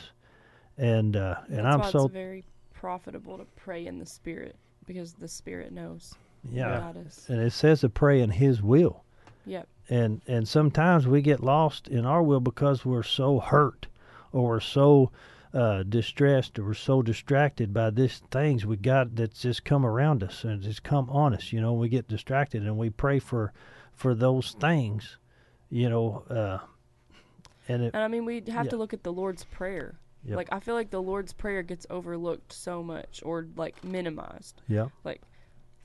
and uh and That's i'm why so it's very profitable to pray in the spirit because the spirit knows. yeah God is. and it says to pray in his will Yep. and and sometimes we get lost in our will because we're so hurt or we're so uh, distressed or so distracted by these things we got that's just come around us and just come on us you know we get distracted and we pray for for those things you know uh and it And I mean, we have Yeah. to look at the Lord's Prayer. Yep. Like, I feel like the Lord's Prayer gets overlooked so much or, like, minimized. yeah Like,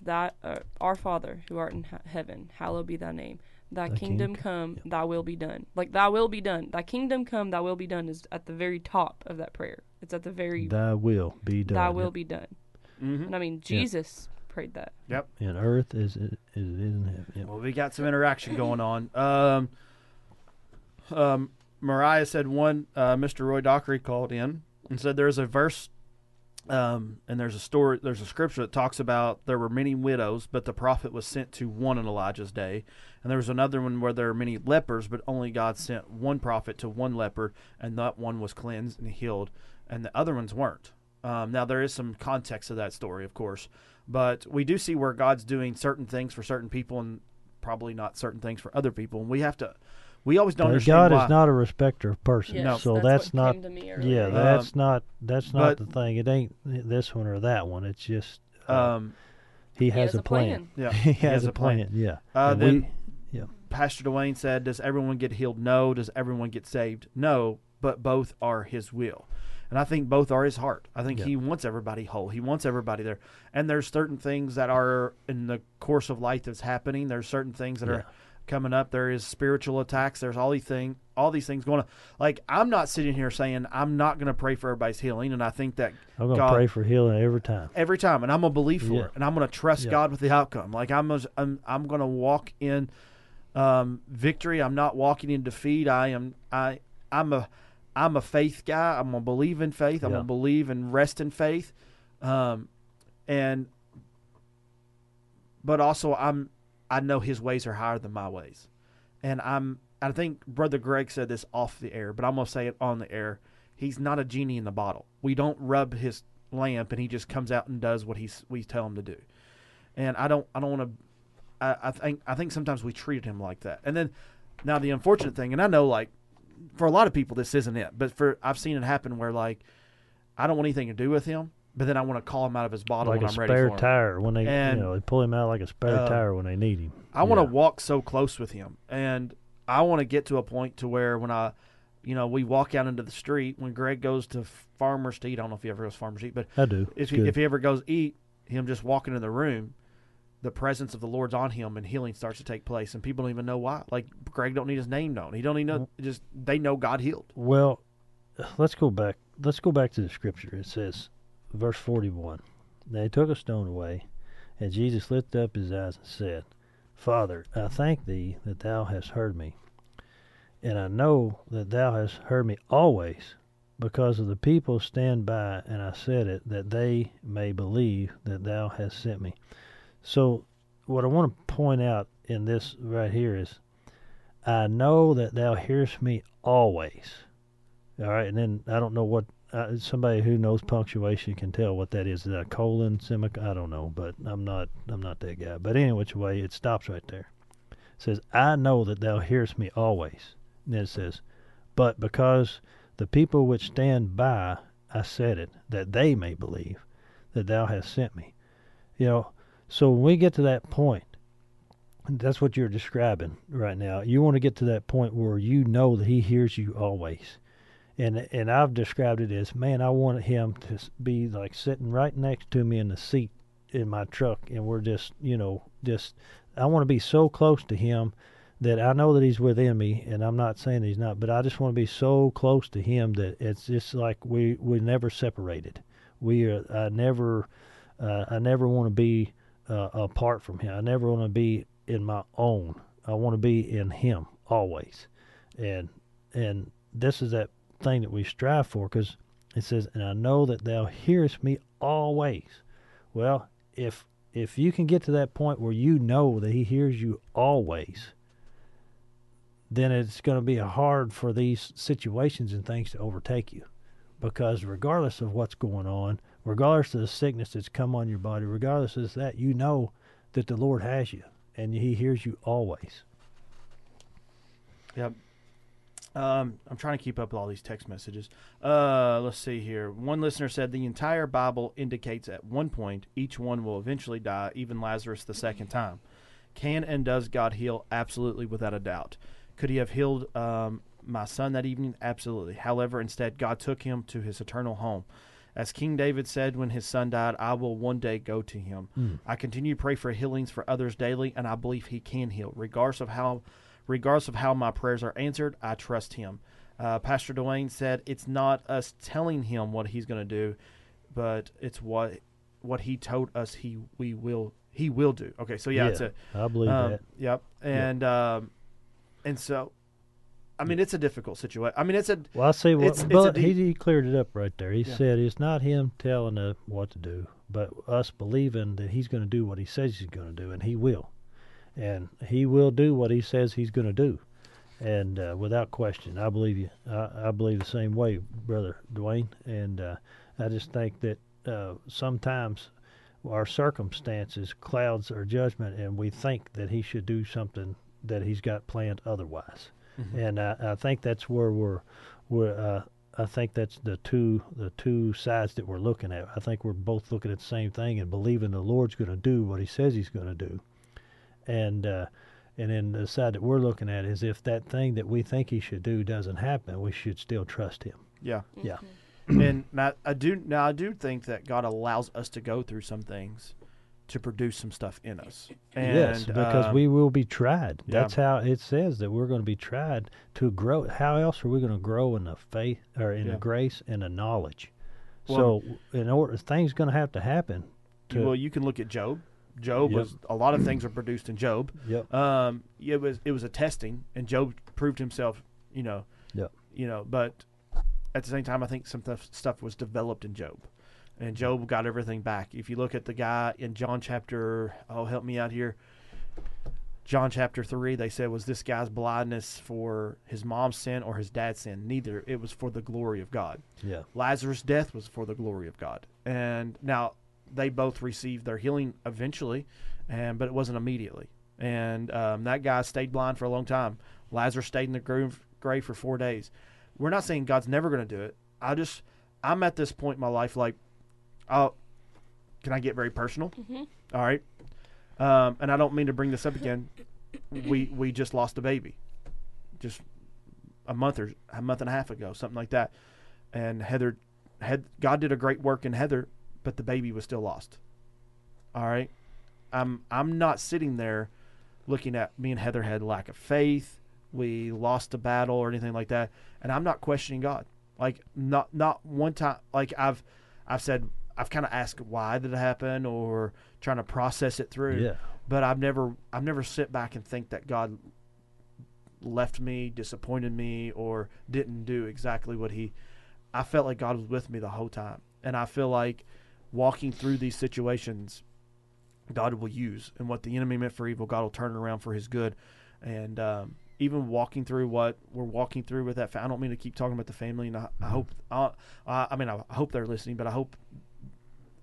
that, uh, Our Father, who art in ha- heaven, hallowed be thy name. Thy, Thy kingdom king- come, thy will be done. Like, thy will be done. Thy kingdom come, thy will be done is at the very top of that prayer. It's at the very, thy will be done thy will be done. Mm-hmm. And I mean, Jesus prayed that. Yep. And earth is it, as it is in heaven yeah. Well, we got some interaction going on. Um, um, Mariah said one. Uh, Mr. Roy Dockery called in and said there's a verse, um, and there's a story. There's a scripture that talks about there were many widows, but the prophet was sent to one in Elijah's day. And there was another one where there were many lepers, but only God sent one prophet to one leper, and that one was cleansed and healed, and the other ones weren't. Um, now there is some context to that story, of course, but we do see where God's doing certain things for certain people and probably not certain things for other people, and we have to. We always don't But understand God why. is not a respecter of persons Yes, so that's, that's what not came to me earlier. Yeah, Um, that's not that's not but- the thing. It ain't this one or that one. It's just uh, um, he, He has, a plan. yeah, he has, a plan. Yeah. Uh, then we- Pastor Dwayne said, "Does everyone get healed? No. Does everyone get saved? No. But both are His will." And I think both are his heart. I think Yeah. he wants everybody whole. He wants everybody there. And there's certain things that are in the course of life that's happening. There's certain things that Yeah. are coming up. There is spiritual attacks. There's all these thing, all these things going on. Like I'm not sitting here saying I'm not going to pray for everybody's healing, and I think that I'm gonna God- pray for healing every time. every time, and I'm gonna believe for Yeah. it, and I'm gonna trust Yeah. God with the outcome. Like I'm, gonna- I'm, I'm gonna walk in um, victory. I'm not walking in defeat. I am, I, I'm a, I'm a faith guy. I'm gonna believe in faith. I'm Yeah. gonna believe and rest in faith, um, and, but also I'm, I know His ways are higher than my ways, and I'm. I think Brother Greg said this off the air, but I'm gonna say it on the air. He's not a genie in the bottle. We don't rub his lamp and he just comes out and does what he's we tell him to do. And I don't I don't want to. I, I think I think sometimes we treated him like that. And then now the unfortunate thing, and I know like for a lot of people this isn't it, but for I've seen it happen where like I don't want anything to do with him, but then I want to call him out of his bottle Like when I'm ready for him. Like a spare tire when they And, you know they pull him out like a spare uh, tire when they need him. I want to walk so close with him, and I want to get to a point to where when I, you know, we walk out into the street when Greg goes to Farmer's to eat. I don't know if he ever goes to Farmer's to eat, but I do. if he, if he ever goes eat, him just walking in the room, the presence of the Lord's on him and healing starts to take place and people don't even know why. Like Greg don't need his name known. He don't even know just they know God healed. Well, let's go back. Let's go back to the scripture. It says, verse 41. They took a stone away, and Jesus lifted up his eyes and said, Father, I thank thee that thou hast heard me. And I know that thou hast heard me always, because of the people stand by, and I said it, that they may believe that thou hast sent me. So, what I want to point out in this right here is, I know that thou hearest me always. All right, and then I don't know what uh, somebody who knows punctuation can tell what that is. Is that a colon, semicolon? I don't know, but I'm not I'm not that guy. But any which way, it stops right there. It says, "I know that thou hearest me always." And then it says, "But because the people which stand by, I said it, that they may believe that thou hast sent me." You know, so when we get to that point, that's what you're describing right now. You want to get to that point where you know that He hears you always and and I've described it as man I wanted him to be like sitting right next to me in the seat in my truck. And we're just you know just I want to be so close to him that I know that he's within me and I'm not saying he's not but I just want to be so close to him that it's just like we we never separated. We are I never uh, I never want to be uh, apart from him. I never want to be in my own. I want to be in him always. And and this is that thing that we strive for because it says, And I know that thou hearest me always. Well, if if you can get to that point where you know that he hears you always, then it's going to be hard for these situations and things to overtake you. Because regardless of what's going on, regardless of the sickness that's come on your body, regardless of that, you know that the Lord has you and he hears you always. Yep. Um, I'm trying to keep up with all these text messages. Uh, let's see here. One listener said the entire Bible indicates at one point each one will eventually die, even Lazarus the second time. Can and does God heal? Absolutely, without a doubt. Could he have healed um, my son that evening? Absolutely. However, instead, God took him to his eternal home. As King David said when his son died, I will one day go to him. Mm. I continue to pray for healings for others daily, and I believe he can heal, regardless of how regardless of how my prayers are answered, I trust him. Uh, Pastor Dwayne said it's not us telling him what he's going to do, but it's what what he told us he we will he will do. Okay, so yeah, it's a I believe um, that. Yep, and um, and so, I mean, it's a difficult situation. I mean, it's a Well, I see what, it's- it's a but he, he cleared it up right there. He Yeah. said it's not him telling us what to do, but us believing that he's going to do what he says he's going to do, and he will, and he will do what he says he's going to do, and uh, without question, I believe you. I, I believe the same way, brother Dwayne, and uh, I just think that uh, sometimes our circumstances clouds our judgment, and we think that he should do something that he's got planned otherwise and I, I think that's where we're we're uh, I think that's the two the two sides that we're looking at. I think we're both looking at the same thing and believing the Lord's going to do what He says He's going to do, and uh, and then the side that we're looking at is if that thing that we think He should do doesn't happen, we should still trust Him. yeah. Yeah. and Matt, I do now. I do think that God allows us to go through some things to produce some stuff in us. And, yes, because um, we will be tried. yeah. That's how it says that we're going to be tried to grow. How else are we going to grow in the faith or in Yeah. the grace and the knowledge? Well- so, in order, things going to have to happen. To, well, you can look at Job. Job Yep. was a lot of things were produced in Job. yep. Um, it was it was a testing, and Job proved himself. You know. Yep. You know, but at the same time, I think some stuff, stuff was developed in Job, and Job got everything back. If you look at the guy in John chapter, oh help me out here. John chapter three, they said was this guy's blindness for his mom's sin or his dad's sin? Neither. It was for the glory of God. Yeah. Lazarus' death was for the glory of God. And now they both received their healing eventually, and but it wasn't immediately. And um, that guy stayed blind for a long time. Lazarus stayed in the grave, grave for four days. We're not saying God's never going to do it. I just, I'm at this point in my life, like, oh, can I get very personal? All right. Um, and I don't mean to bring this up again. We we just lost a baby, just a month or a month and a half ago, something like that. And Heather, had God did a great work in Heather, but the baby was still lost. All right. I'm I'm not sitting there looking at me and Heather had lack of faith. We lost a battle or anything like that, and I'm not questioning God. Like not not one time. Like I've I've said I've kind of asked why did it happen or trying to process it through. Yeah. But I've never I've never sit back and think that God left me, disappointed me, or didn't do exactly what He. I felt like God was with me the whole time, and I feel like walking through these situations, God will use, and what the enemy meant for evil, God will turn around for His good, and um, even walking through what we're walking through with that. I don't mean to keep talking about the family, and I, I hope uh, I mean I hope they're listening, but I hope,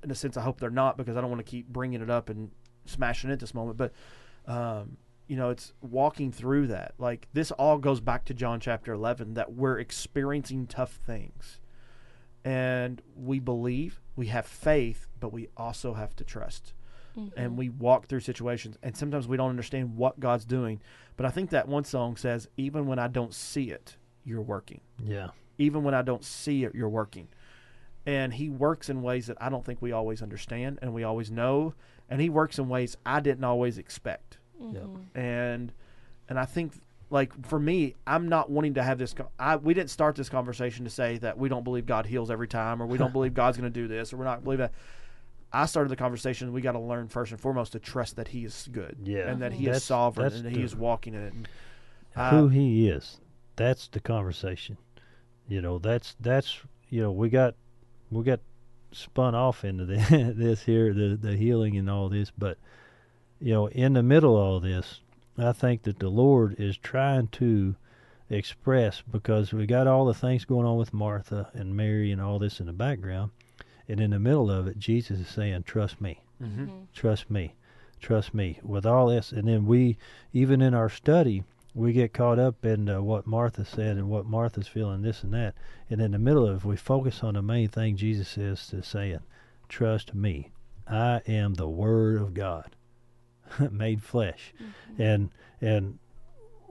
in a sense, I hope they're not because I don't want to keep bringing it up and smashing it this moment, but. Um, you know, it's walking through that. Like this all goes back to John chapter 11 that we're experiencing tough things. And we believe, we have faith, but we also have to trust. And mm-hmm. we walk through situations and sometimes we don't understand what God's doing. But I think that one song says even when I don't see it, you're working. Yeah. Even when I don't see it, you're working. And he works in ways that I don't think we always understand and we always know, and he works in ways I didn't always expect mm-hmm. Yep. and and I think like for me, I'm not wanting to have this. I we didn't start this conversation to say that we don't believe God heals every time, or we don't believe God's going to do this, or we're not believe that. I started the conversation. We got to learn first and foremost to trust that He is good, Yeah. and that He That's- is sovereign, and that He is walking in it. And, uh, who he is. That's the conversation. You know, that's that's you know we got we got spun off into the, this here the the healing and all this, but you know in the middle of all this, I think that the Lord is trying to express because we got all the things going on with Martha and Mary and all this in the background, and in the middle of it, Jesus is saying, "Trust me." mhm. trust me. Trust me with all this. And then we even in our study we get caught up in uh, what martha said and what martha's feeling this and that. And in the middle of it we focus on the main thing jesus is to saying trust me. I am the word of god made flesh. Mm-hmm. And and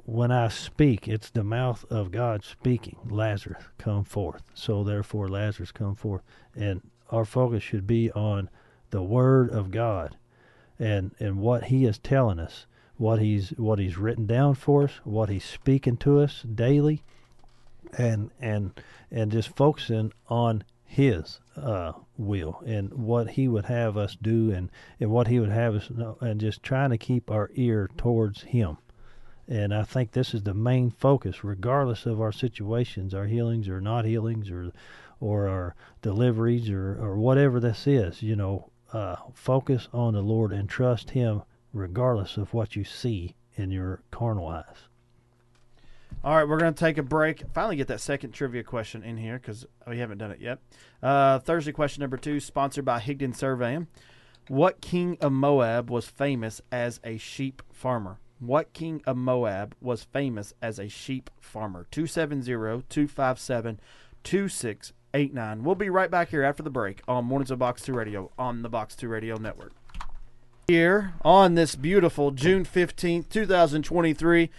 when i speak it's the mouth of god speaking lazarus come forth. So therefore lazarus come forth. And our focus should be on the word of God and and what he is telling us, what he's what he's written down for us, what he's speaking to us daily and and and just focusing on his uh, will and what he would have us do and, and what he would have us know and just trying to keep our ear towards him. And I think this is the main focus, regardless of our situations, our healings or not healings, or or our deliveries, or or whatever this is. You know, uh, focus on the Lord and trust Him, regardless of what you see in your carnal eyes. All right, we're going to take a break. Finally, get that second trivia question in here because we haven't done it yet. Uh, Thursday question number two, sponsored by Higdon Surveying. What king of Moab was famous as a sheep farmer? What king of Moab was famous as a sheep farmer? 270 257 2689. We'll be right back here after the break on Mornings of Box 2 Radio on the Box 2 Radio Network. Here on this beautiful June 15th, 2023.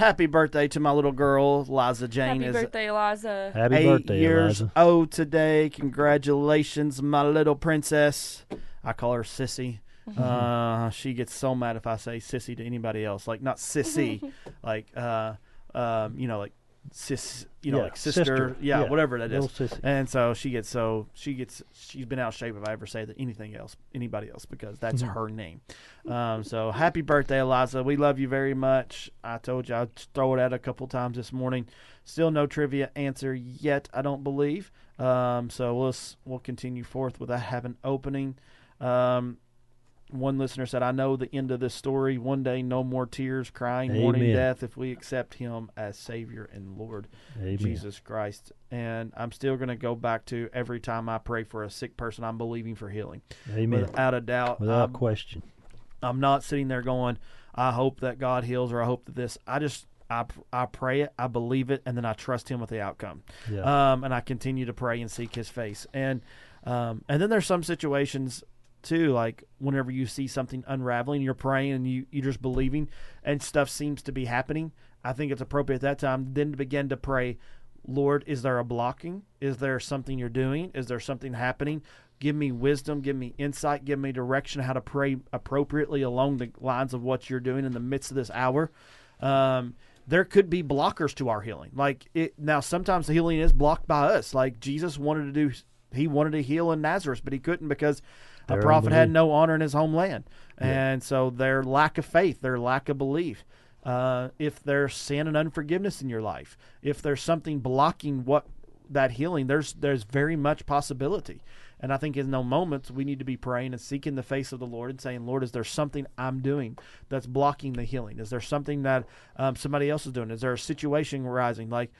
Happy birthday to my little girl, Liza Jane. Happy is birthday, Liza. Happy eight birthday, years Eliza! old today. Congratulations, my little princess. I call her Sissy. Uh, she gets so mad if I say sissy to anybody else. Like not sissy, like uh, um, you know, like sis, you know, Yeah, like sister, sister. Yeah, Yeah, whatever that is. And so she gets so she gets she's been out of shape if I ever say that anything else, anybody else, because that's her name. Um, so happy birthday, Eliza. We love you very much. I told you I'd throw it out a couple times this morning. Still no trivia answer yet, I don't believe. Um, so we'll we'll continue forth without having opening. Um, one listener said, "I know the end of this story. One day, no more tears, crying, mourning death, if we accept Him as Savior and Lord." Amen. Jesus Christ. And I'm still going to go back to every time I pray for a sick person, I'm believing for healing. Amen. Without a doubt. Without I'm, question. I'm not sitting there going, I hope that God heals or I hope that this. I just, I, I pray it, I believe it, and then I trust Him with the outcome. Yeah. Um, and I continue to pray and seek His face. And, um, and then there's some situations too, like whenever you see something unraveling, you're praying and you, you're just believing and stuff seems to be happening. I think it's appropriate at that time then to begin to pray, Lord, is there a blocking? Is there something you're doing? Is there something happening? Give me wisdom, give me insight, give me direction how to pray appropriately along the lines of what you're doing in the midst of this hour. Um, there could be blockers to our healing. Like it now, sometimes the healing is blocked by us. Like Jesus wanted to do, he wanted to heal in Nazareth, but he couldn't because a prophet had no honor in his homeland, Yeah. and so their lack of faith, their lack of belief. Uh, if there's sin and unforgiveness in your life, if there's something blocking what that healing, there's there's very much possibility. And I think in those moments we need to be praying and seeking the face of the Lord and saying, Lord, is there something I'm doing that's blocking the healing? Is there something that um, somebody else is doing? Is there a situation arising? Like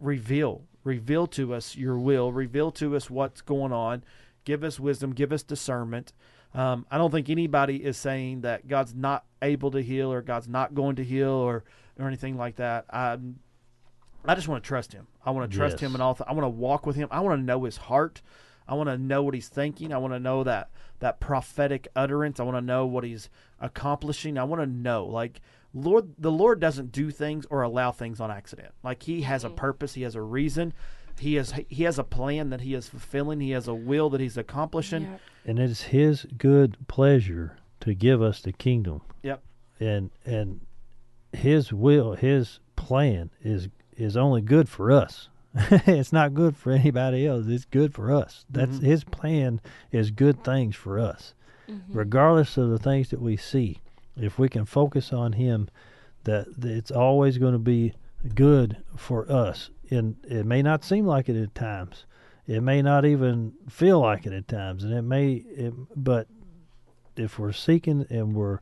reveal, reveal to us your will, reveal to us what's going on, give us wisdom, give us discernment. Um, I don't think anybody is saying that God's not able to heal or God's not going to heal or or anything like that. I I just want to trust Him. I want to trust Yes. Him in all. Th- I want to walk with Him. I want to know His heart. I want to know what He's thinking. I want to know that that prophetic utterance. I want to know what He's accomplishing. I want to know like. Lord, the Lord doesn't do things or allow things on accident. Like He has a purpose, He has a reason, He has He has a plan that He is fulfilling, He has a will that He's accomplishing. Yeah. and it is his good pleasure to give us the kingdom Yep. and and his will his plan is is only good for us it's not good for anybody else it's good for us that's Mhm. his plan is good things for us regardless of the things that we see if we can focus on him that, that it's always going to be good for us and it may not seem like it at times. It may not even feel like it at times and it may it, but if we're seeking and we're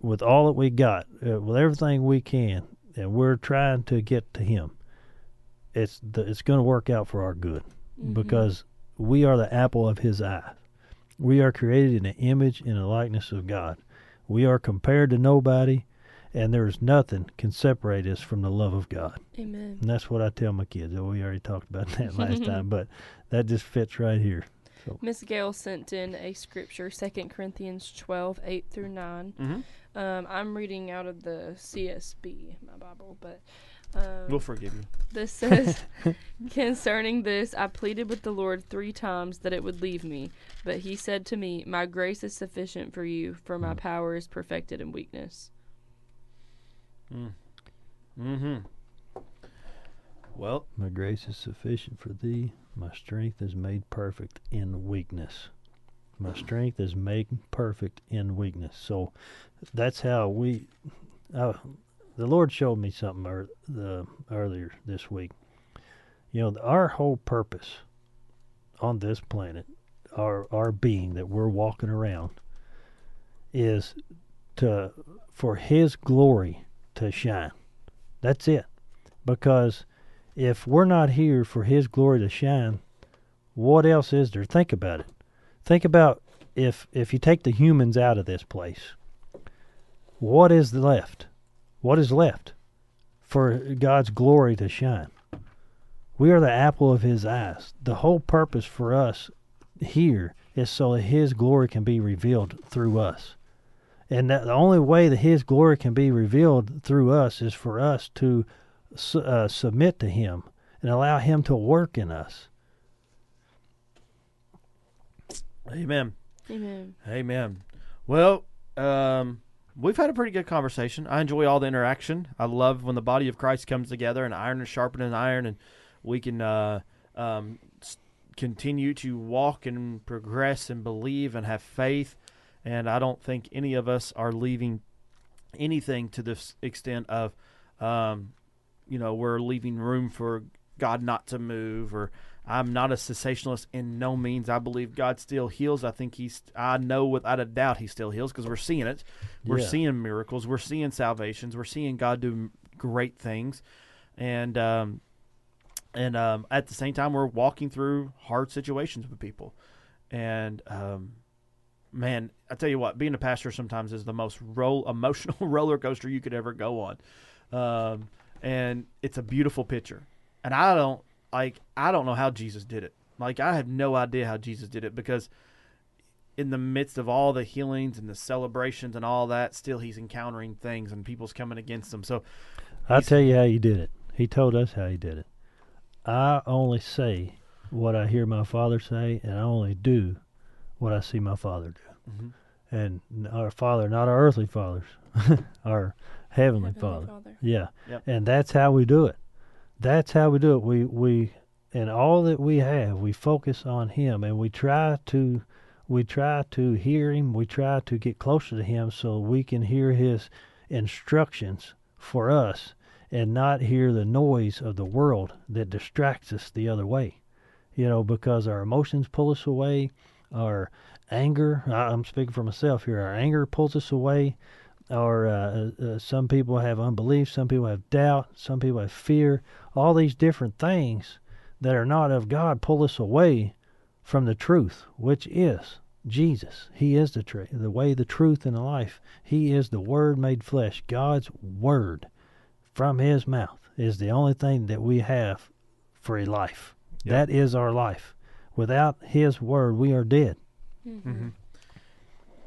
with all that we got uh, with everything we can and we're trying to get to him it's the, it's going to work out for our good. Because we are the apple of his eye. We are created in the image and the likeness of god. We are compared to nobody and there's nothing can separate us from the love of god Amen. and that's what I tell my kids. Oh, we already talked about that last time, but that just fits right here. Miss Gail sent in a scripture, 2 Corinthians 12, 8 through 9. Mm-hmm. Um, I'm reading out of the CSB, my Bible, but um, We'll forgive you. this says, Concerning this, I pleaded with the Lord three times that it would leave me. But he said to me, My grace is sufficient for you, for my power is perfected in weakness. Mm-hmm. Well, My grace is sufficient for thee. My strength is made perfect in weakness. My strength is made perfect in weakness. So that's how we. Uh, the Lord showed me something ear the, earlier this week. You know, our whole purpose on this planet, our our being that we're walking around, is to for His glory to shine. That's it. Because if we're not here for His glory to shine, what else is there? Think about it. Think about if if you take the humans out of this place, what is left? What is left for God's glory to shine? We are the apple of His eyes. The whole purpose for us here is so that His glory can be revealed through us. And that the only way that His glory can be revealed through us is for us to uh, submit to Him and allow Him to work in us. amen. Amen. Amen. Well, um, we've had a pretty good conversation. I enjoy all the interaction. I love when the body of Christ comes together and iron is sharpening iron, and we can uh, um, continue to walk and progress and believe and have faith. And I don't think any of us are leaving anything to this extent of, um, you know, we're leaving room for God not to move or I'm not a cessationalist in no means. I believe God still heals. I think he's I know without a doubt he still heals because we're seeing it. We're Yeah. seeing miracles. We're seeing salvations. We're seeing God do great things. And um and um at the same time we're walking through hard situations with people. And um man, I tell you what, being a pastor sometimes is the most roll emotional roller coaster you could ever go on. Um and it's a beautiful picture. And I don't like I don't know how Jesus did it. Like I have no idea how Jesus did it because in the midst of all the healings and the celebrations and all that, still he's encountering things and people's coming against him. So I'll tell you how he did it. He told us how he did it. I only say what I hear my Father say, and I only do what I see my Father do. Mhm. And our Father, not our earthly fathers, our heavenly, Father. Yeah. Yep. And that's how we do it. That's how we do it. We we in all that we have, we focus on him and we try to we try to hear him, we try to get closer to him so we can hear his instructions for us and not hear the noise of the world that distracts us the other way. You know, because our emotions pull us away, our anger, I- I'm speaking for myself here, our anger pulls us away, or uh, uh, some people have unbelief, some people have doubt, some people have fear. All these different things that are not of God pull us away from the truth, which is Jesus. He is the the way, the truth, and the life. He is the Word made flesh. God's Word from His mouth is the only thing that we have for a life. Yep. That is our life. Without His Word, we are dead. Mm-hmm. Mhm.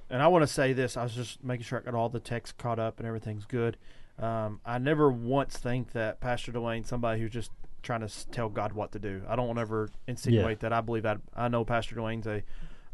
And I want to say this. I was just making sure I got all the text caught up and everything's good. Um, I never once think that Pastor Dwayne, somebody who's just trying to tell God what to do. I don't want to ever insinuate that. I believe that. I know Pastor Dwayne's a,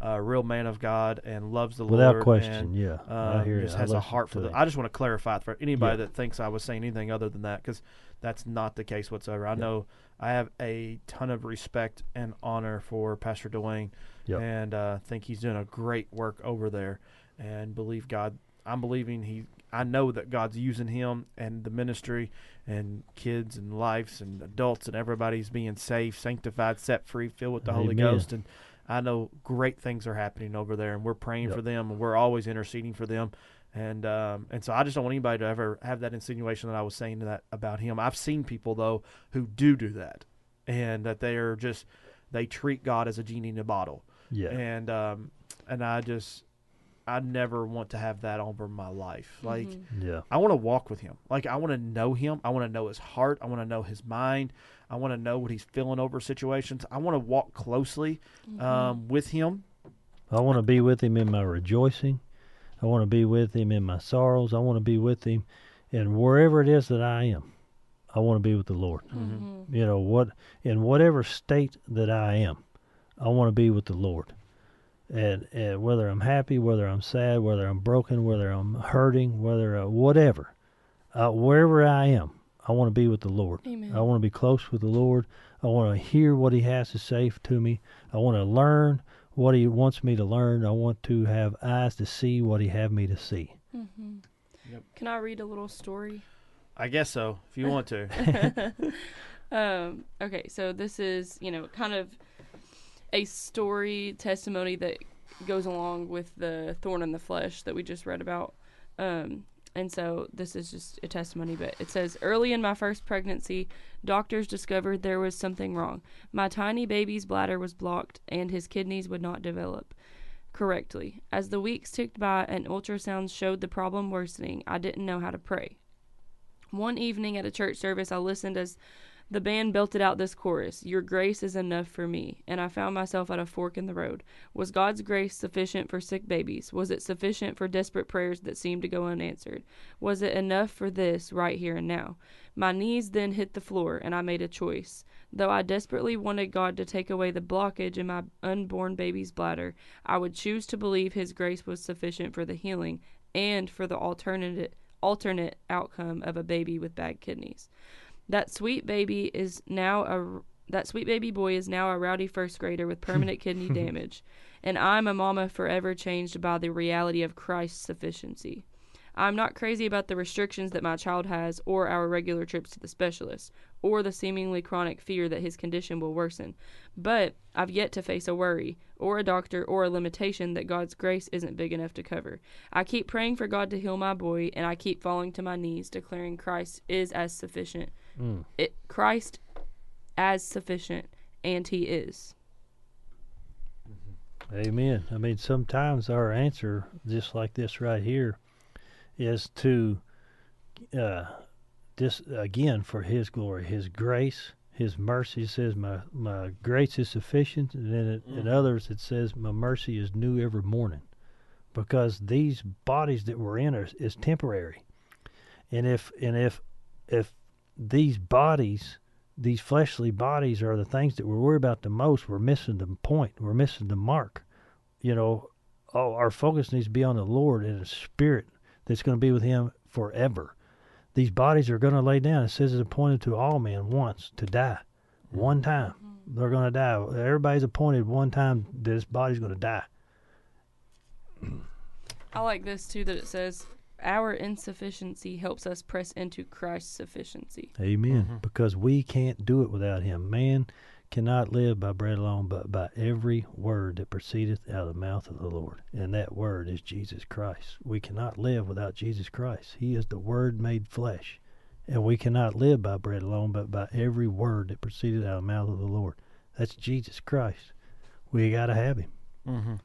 a real man of God and loves the Without Lord. Without question, and, yeah. I um, hear just you. I has a heart for the. that. I just want to clarify for anybody Yeah. that thinks I was saying anything other than that, because that's not the case whatsoever. I Yeah. know I have a ton of respect and honor for Pastor Dwayne, Yep. and uh, think he's doing a great work over there, and believe God. I'm believing he. I know that God's using him and the ministry, and kids and lives and adults and everybody's being saved, sanctified, set free, filled with the Holy Ghost, and I know great things are happening over there, and we're praying Yep. for them, and we're always interceding for them, and um, and so I just don't want anybody to ever have that insinuation that I was saying that about him. I've seen people though who do do that, and that they are just they treat God as a genie in a bottle, Yeah. and um, and I just I never want to have that over my life. Like Mm-hmm. Yeah. I want to walk with him. Like I want to know him. I want to know his heart. I want to know his mind. I want to know what he's feeling over situations. I want to walk closely Mm-hmm. um, with him. I want to be with him in my rejoicing. I want to be with him in my sorrows. I want to be with him and wherever it is that I am. I want to be with the Lord. Mm-hmm. You know, what in whatever state that I am, I want to be with the Lord. And, and whether I'm happy, whether I'm sad, whether I'm broken, whether I'm hurting, whether uh, whatever, uh, wherever I am, I want to be with the Lord. Amen. I want to be close with the Lord. I want to hear what He has to say to me. I want to learn what He wants me to learn. I want to have eyes to see what He have me to see. Mm-hmm. Yep. Can I read a little story? I guess so, if you want to. um, okay, so this is, you know, kind of a story testimony that goes along with the thorn in the flesh that we just read about. Um, and so this is just a testimony, but it says early in my first pregnancy, doctors discovered there was something wrong. My tiny baby's bladder was blocked and his kidneys would not develop correctly. As the weeks ticked by and ultrasounds showed the problem worsening, I didn't know how to pray. One evening at a church service, I listened as the band belted out this chorus Your grace is enough for me. And I found myself at a fork in the road. Was God's grace sufficient for sick babies? Was it sufficient for desperate prayers that seemed to go unanswered? Was it enough for this right here and now? My knees then hit the floor, and I made a choice. Though I desperately wanted God to take away the blockage in my unborn baby's bladder, I would choose to believe His grace was sufficient for the healing and for the alternate alternate outcome of a baby with bad kidneys. That sweet baby is now a that sweet baby boy is now a rowdy first grader with permanent kidney damage, and I'm a mama forever changed by the reality of Christ's sufficiency. I'm not crazy about the restrictions that my child has, or our regular trips to the specialist, or the seemingly chronic fear that his condition will worsen. But I've yet to face a worry, or a doctor, or a limitation that God's grace isn't big enough to cover. I keep praying for God to heal my boy, and I keep falling to my knees, declaring Christ is as sufficient. Mm. It, Christ as sufficient, and He is. Amen. I mean, sometimes our answer, just like this right here, is to uh, just again for His glory, His grace, His mercy. Says, "My my grace is sufficient," and then it, in Mhm. others it says, "My mercy is new every morning," because these bodies that we're in are, is temporary, and if and if if these bodies these fleshly bodies are the things that we're worried about the most. We're missing the point. We're missing the mark. You know, oh, our focus needs to be on the Lord and a spirit that's going to be with Him forever. These bodies are going to lay down. It says it's appointed to all men once to die, one mm-hmm. time. They're going to die. Everybody's appointed one time. This body's going to die. I like this too that it says our insufficiency helps us press into Christ's sufficiency. Amen. Mhm. Because we can't do it without him. Man cannot live by bread alone, but by every word that proceedeth out of the mouth of the Lord. And that word is Jesus Christ. We cannot live without Jesus Christ. He is the Word made flesh. And we cannot live by bread alone, but by every word that proceeded out of the mouth of the Lord. That's Jesus Christ. We got to have him. Mm-hmm.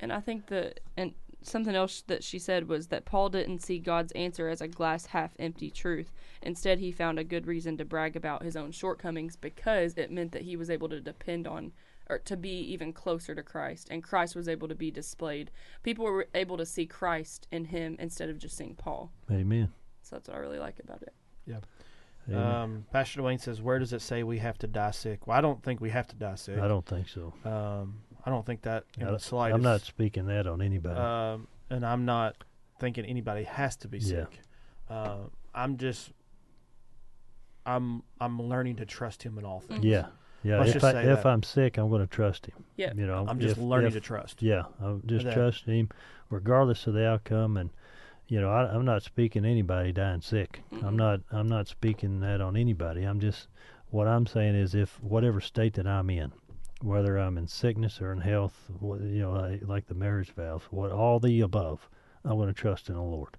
And I think that and something else that she said was that Paul didn't see God's answer as a glass half empty truth. Instead, he found a good reason to brag about his own shortcomings because it meant that he was able to depend on or to be even closer to Christ and Christ was able to be displayed. People were able to see Christ in him instead of just seeing Paul. Amen. So that's what I really like about it. Yeah. Um, Pastor Dwayne says, "Where does it say we have to die sick?" Well, I don't think we have to die sick. I don't think so. Um, I don't think that in I- the slightest. I'm not speaking that on anybody. Um, and I'm not thinking anybody has to be Yeah. sick. Uh, I'm just, I'm, I'm learning to trust Him in all things. yeah. Yeah. Let's if I, if that. I'm sick, I'm going to trust him. Yeah. You know, I'm just if- learning if- to trust. Yeah, I'm just that. trusting him, regardless of the outcome. And you know, I, I'm not speaking anybody dying sick. I'm Mhm. not. I'm not speaking that on anybody. I'm just. What I'm saying is, if whatever state that I'm in, whether I'm in sickness or in health, wh- you know, like, like the marriage vows, what all the above, I'm going to trust in the Lord.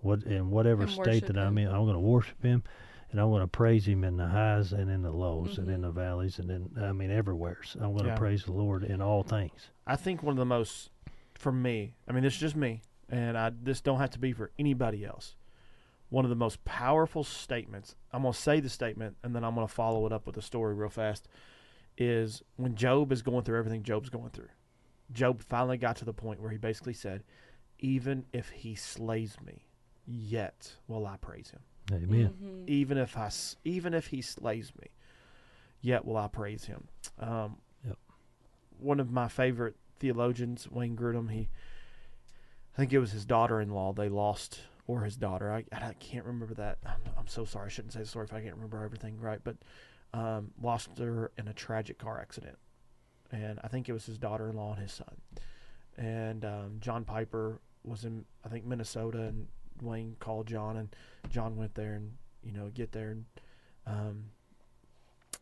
What in whatever And state worship that I'm him. in, I'm going to worship Him, and I'm going to praise Him in the highs and in the lows and in Mhm. the valleys and in I mean everywhere. So I'm going to Yeah. praise the Lord in all things. I think one of the most, for me, I mean, this is just me, and I this don't have to be for anybody else. One of the most powerful statements. I'm gonna say the statement, and then I'm gonna follow it up with a story real fast. Is when Job is going through everything Job's going through. Job finally got to the point where he basically said, "Even if he slays me, yet will I praise him. Amen. Mhm. Even if I, even if he slays me, yet will I praise him." Um, Yep. One of my favorite theologians, Wayne Grudem, he, I think it was his daughter-in-law. They lost, or his daughter. I, I can't remember that. I'm, I'm so sorry. I shouldn't say the story if I can't remember everything right. But um, lost her in a tragic car accident, and I think it was his daughter-in-law and his son. And um, John Piper was in, I think, Minnesota, and Wayne called John, and John went there, and you know, get there, and um,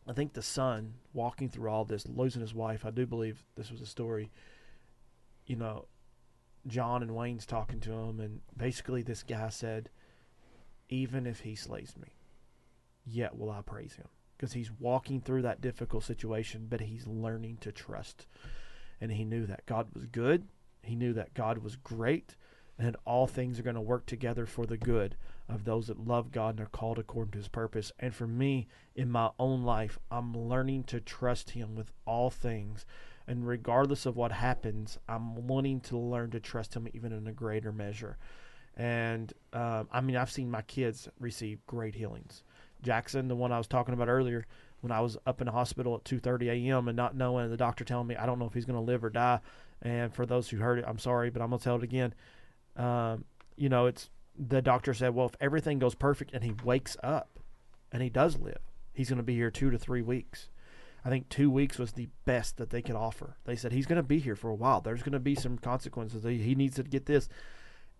I think the son walking through all this, losing his wife. I do believe this was a story. You know, John and Wayne's talking to him, and basically this guy said, "Even if he slays me, yet will I praise him." Because he's walking through that difficult situation, but he's learning to trust, and he knew that God was good. He knew that God was great, and all things are going to work together for the good of those that love God and are called according to His purpose. And for me, in my own life, I'm learning to trust Him with all things. And regardless of what happens, I'm wanting to learn to trust Him even in a greater measure. And um, I mean, I've seen my kids receive great healings. Jackson, the one I was talking about earlier, when I was up in the hospital at 2:30 a.m. and not knowing the doctor telling me I don't know if he's going to live or die. And for those who heard it, I'm sorry, but I'm going to tell it again. Um, you know, it's the doctor said, well, if everything goes perfect and he wakes up and he does live, he's going to be here two to three weeks. I think two weeks was the best that they could offer. They said he's going to be here for a while. There's going to be some consequences. He needs to get this.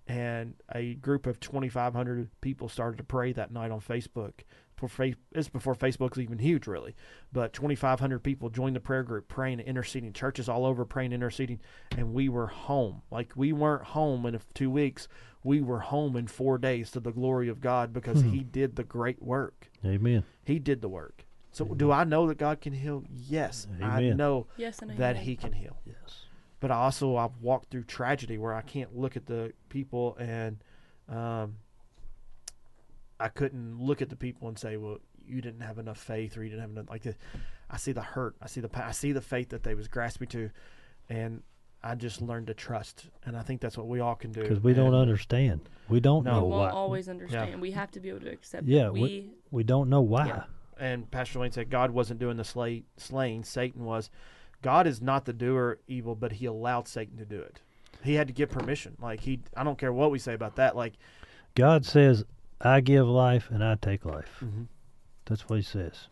And a group of 2,500 people started to pray that night on Facebook. For it's before Facebook's even huge, really. But 2,500 people joined the prayer group, praying and interceding. Churches all over praying interceding. And we were home. Like we weren't home in two weeks. We were home in four days to the glory of God because Hmm. He did the great work. Amen. He did the work. So Amen. do I know that God can heal? Yes, I know Yes and that amen. He can heal. Yes. But I also I've walked through tragedy where I can't look at the people and um, I couldn't look at the people and say, "Well, you didn't have enough faith, or you didn't have enough." Like the, I see the hurt, I see the I see the faith that they was grasping to, and I just learned to trust. And I think that's what we all can do Because we don't understand. We don't No. know we won't why. always understand. We have to be able to accept Yeah, it. we- We we don't know why. Yeah. and Pastor Wayne said God wasn't doing the slay, slaying, Satan was. God is not the doer evil, but he allowed Satan to do it. He had to give permission. Like he I don't care what we say about that. Like God says, "I give life and I take life." Mm-hmm. That's what He says.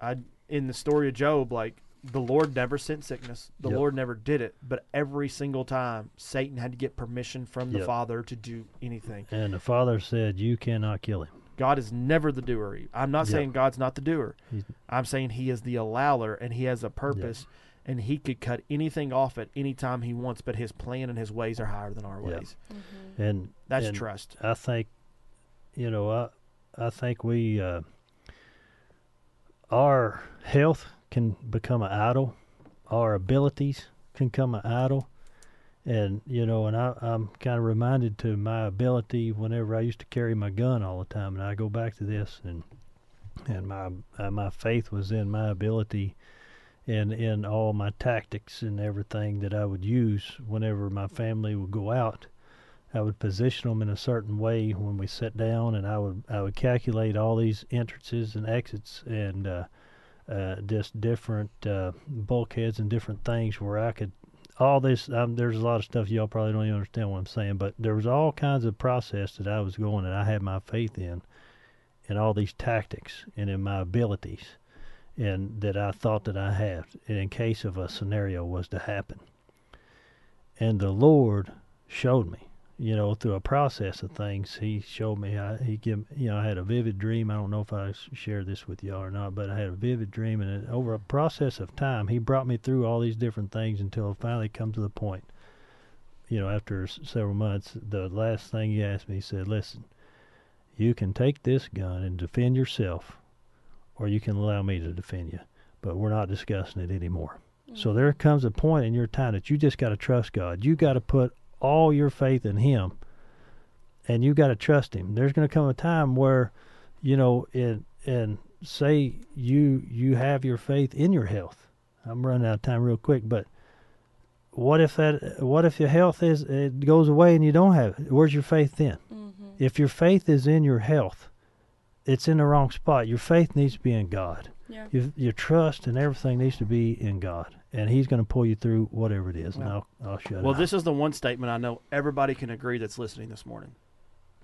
I in the story of Job, like the Lord never sent sickness. The Yep. Lord never did it, but every single time Satan had to get permission from the Yep. Father to do anything. And the Father said, "You cannot kill him." God is never the doer. I'm not Yep. saying God's not the doer. He's- I'm saying he is the allower and he has a purpose and he could cut anything off at any time he wants, but his plan and his ways are higher than our Yep. ways. And That's and trust. I think, you know, I I think we uh, our health can become an idol, our abilities can become an idol, and you know, and I, I'm kind of reminded to my ability whenever I used to carry my gun all the time, and I go back to this, and and my uh, my faith was in my ability. And in all my tactics and everything that I would use whenever my family would go out, I would position them in a certain way when we sat down, and I would I would calculate all these entrances and exits and uh, uh, just different uh, bulkheads and different things where I could all this. Um, there's a lot of stuff y'all probably don't even understand what I'm saying, but there was all kinds of process that I was going, and I had my faith in, in all these tactics and in my abilities, and that I thought that I had in case of a scenario was to happen. And the Lord showed me you know, through a process of things, he showed me. I, he give, you know, I had a vivid dream. I don't know if I shared this with y'all or not, but I had a vivid dream, and over a process of time, he brought me through all these different things until it finally come to the point. You know, after s- several months, the last thing he asked me, he said, "Listen, you can take this gun and defend yourself, or you can allow me to defend you, but we're not discussing it anymore." So mm. there comes a point in your time that you just got to trust God. You got to put all your faith in Him, and you got to trust Him. There's going to come a time where, you know, and and say you you have your faith in your health. I'm running out of time real quick, but what if that? What if your health is it goes away and you don't have it? Where's your faith then? Mm-hmm. If your faith is in your health, it's in the wrong spot. Your faith needs to be in God. Yeah. Your, your trust and everything needs to be in God, and He's going to pull you through whatever it is. And I'll I'll shut Well, this is the one statement I know everybody can agree that's listening this morning.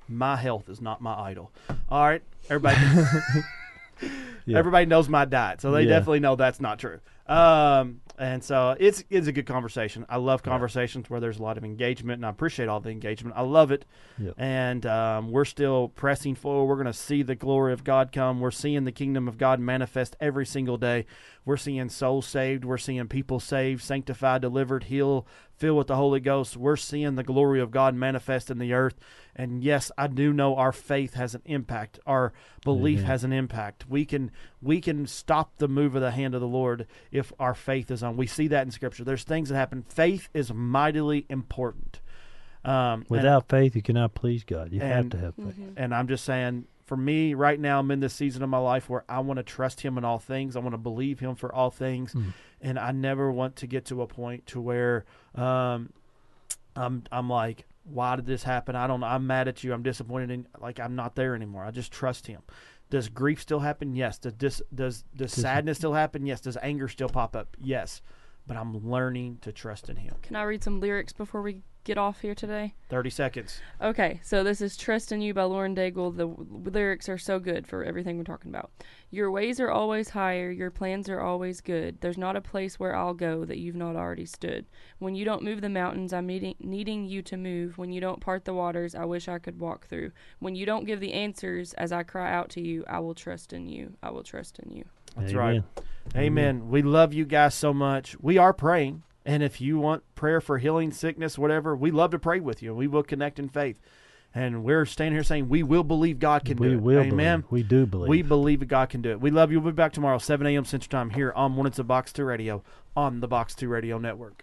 My health is not my idol. All right, everybody. Yeah. Everybody knows my diet, so they Yeah. definitely know that's not true. Um, and so it's it's a good conversation. I love conversations where there's a lot of engagement, and I appreciate all the engagement. I love it. Yep. And um, we're still pressing forward. We're going to see the glory of God come. We're seeing the kingdom of God manifest every single day. We're seeing souls saved. We're seeing people saved, sanctified, delivered, healed, filled with the Holy Ghost. We're seeing the glory of God manifest in the earth. And yes, I do know our faith has an impact. Our belief Amen. has an impact. We can we can stop the move of the hand of the Lord if our faith is on. We see that in Scripture. There's things that happen. Faith is mightily important. Um, and- Without faith, you cannot please God. You have to have faith. Mm-hmm. and I'm just saying, for me right now, I'm in this season of my life where I want to trust Him in all things. I want to believe Him for all things, Mm. and I never want to get to a point to where um, I'm I'm like, why did this happen? I don't know. I'm mad at you. I'm disappointed in. Like I'm not there anymore. I just trust Him. Does grief still happen? Yes. Does dis, does does Does- sadness still happen? Yes. Does anger still pop up? Yes. But I'm learning to trust in Him. Can I read some lyrics before we get off here today? Thirty seconds. Okay, so this is Trust in You by Lauren Daigle. The w- lyrics are so good for everything we're talking about. Your ways are always higher, your plans are always good. There's not a place where I'll go that you've not already stood. When you don't move the mountains, I'm needing, needing you to move. When you don't part the waters, I wish I could walk through. When you don't give the answers as I cry out to you, I will trust in you. I will trust in you. That's Amen. right. Amen. We love you guys so much. We are praying. And if you want prayer for healing, sickness, whatever, we love to pray with you. We will connect in faith. And we're standing here saying we will believe God can we do it. will Amen. believe. We do believe. We believe that God can do it. We love you. We'll be back tomorrow, 7 a.m. Central Time, here on Mornings of Box 2 Radio on the Box 2 Radio Network.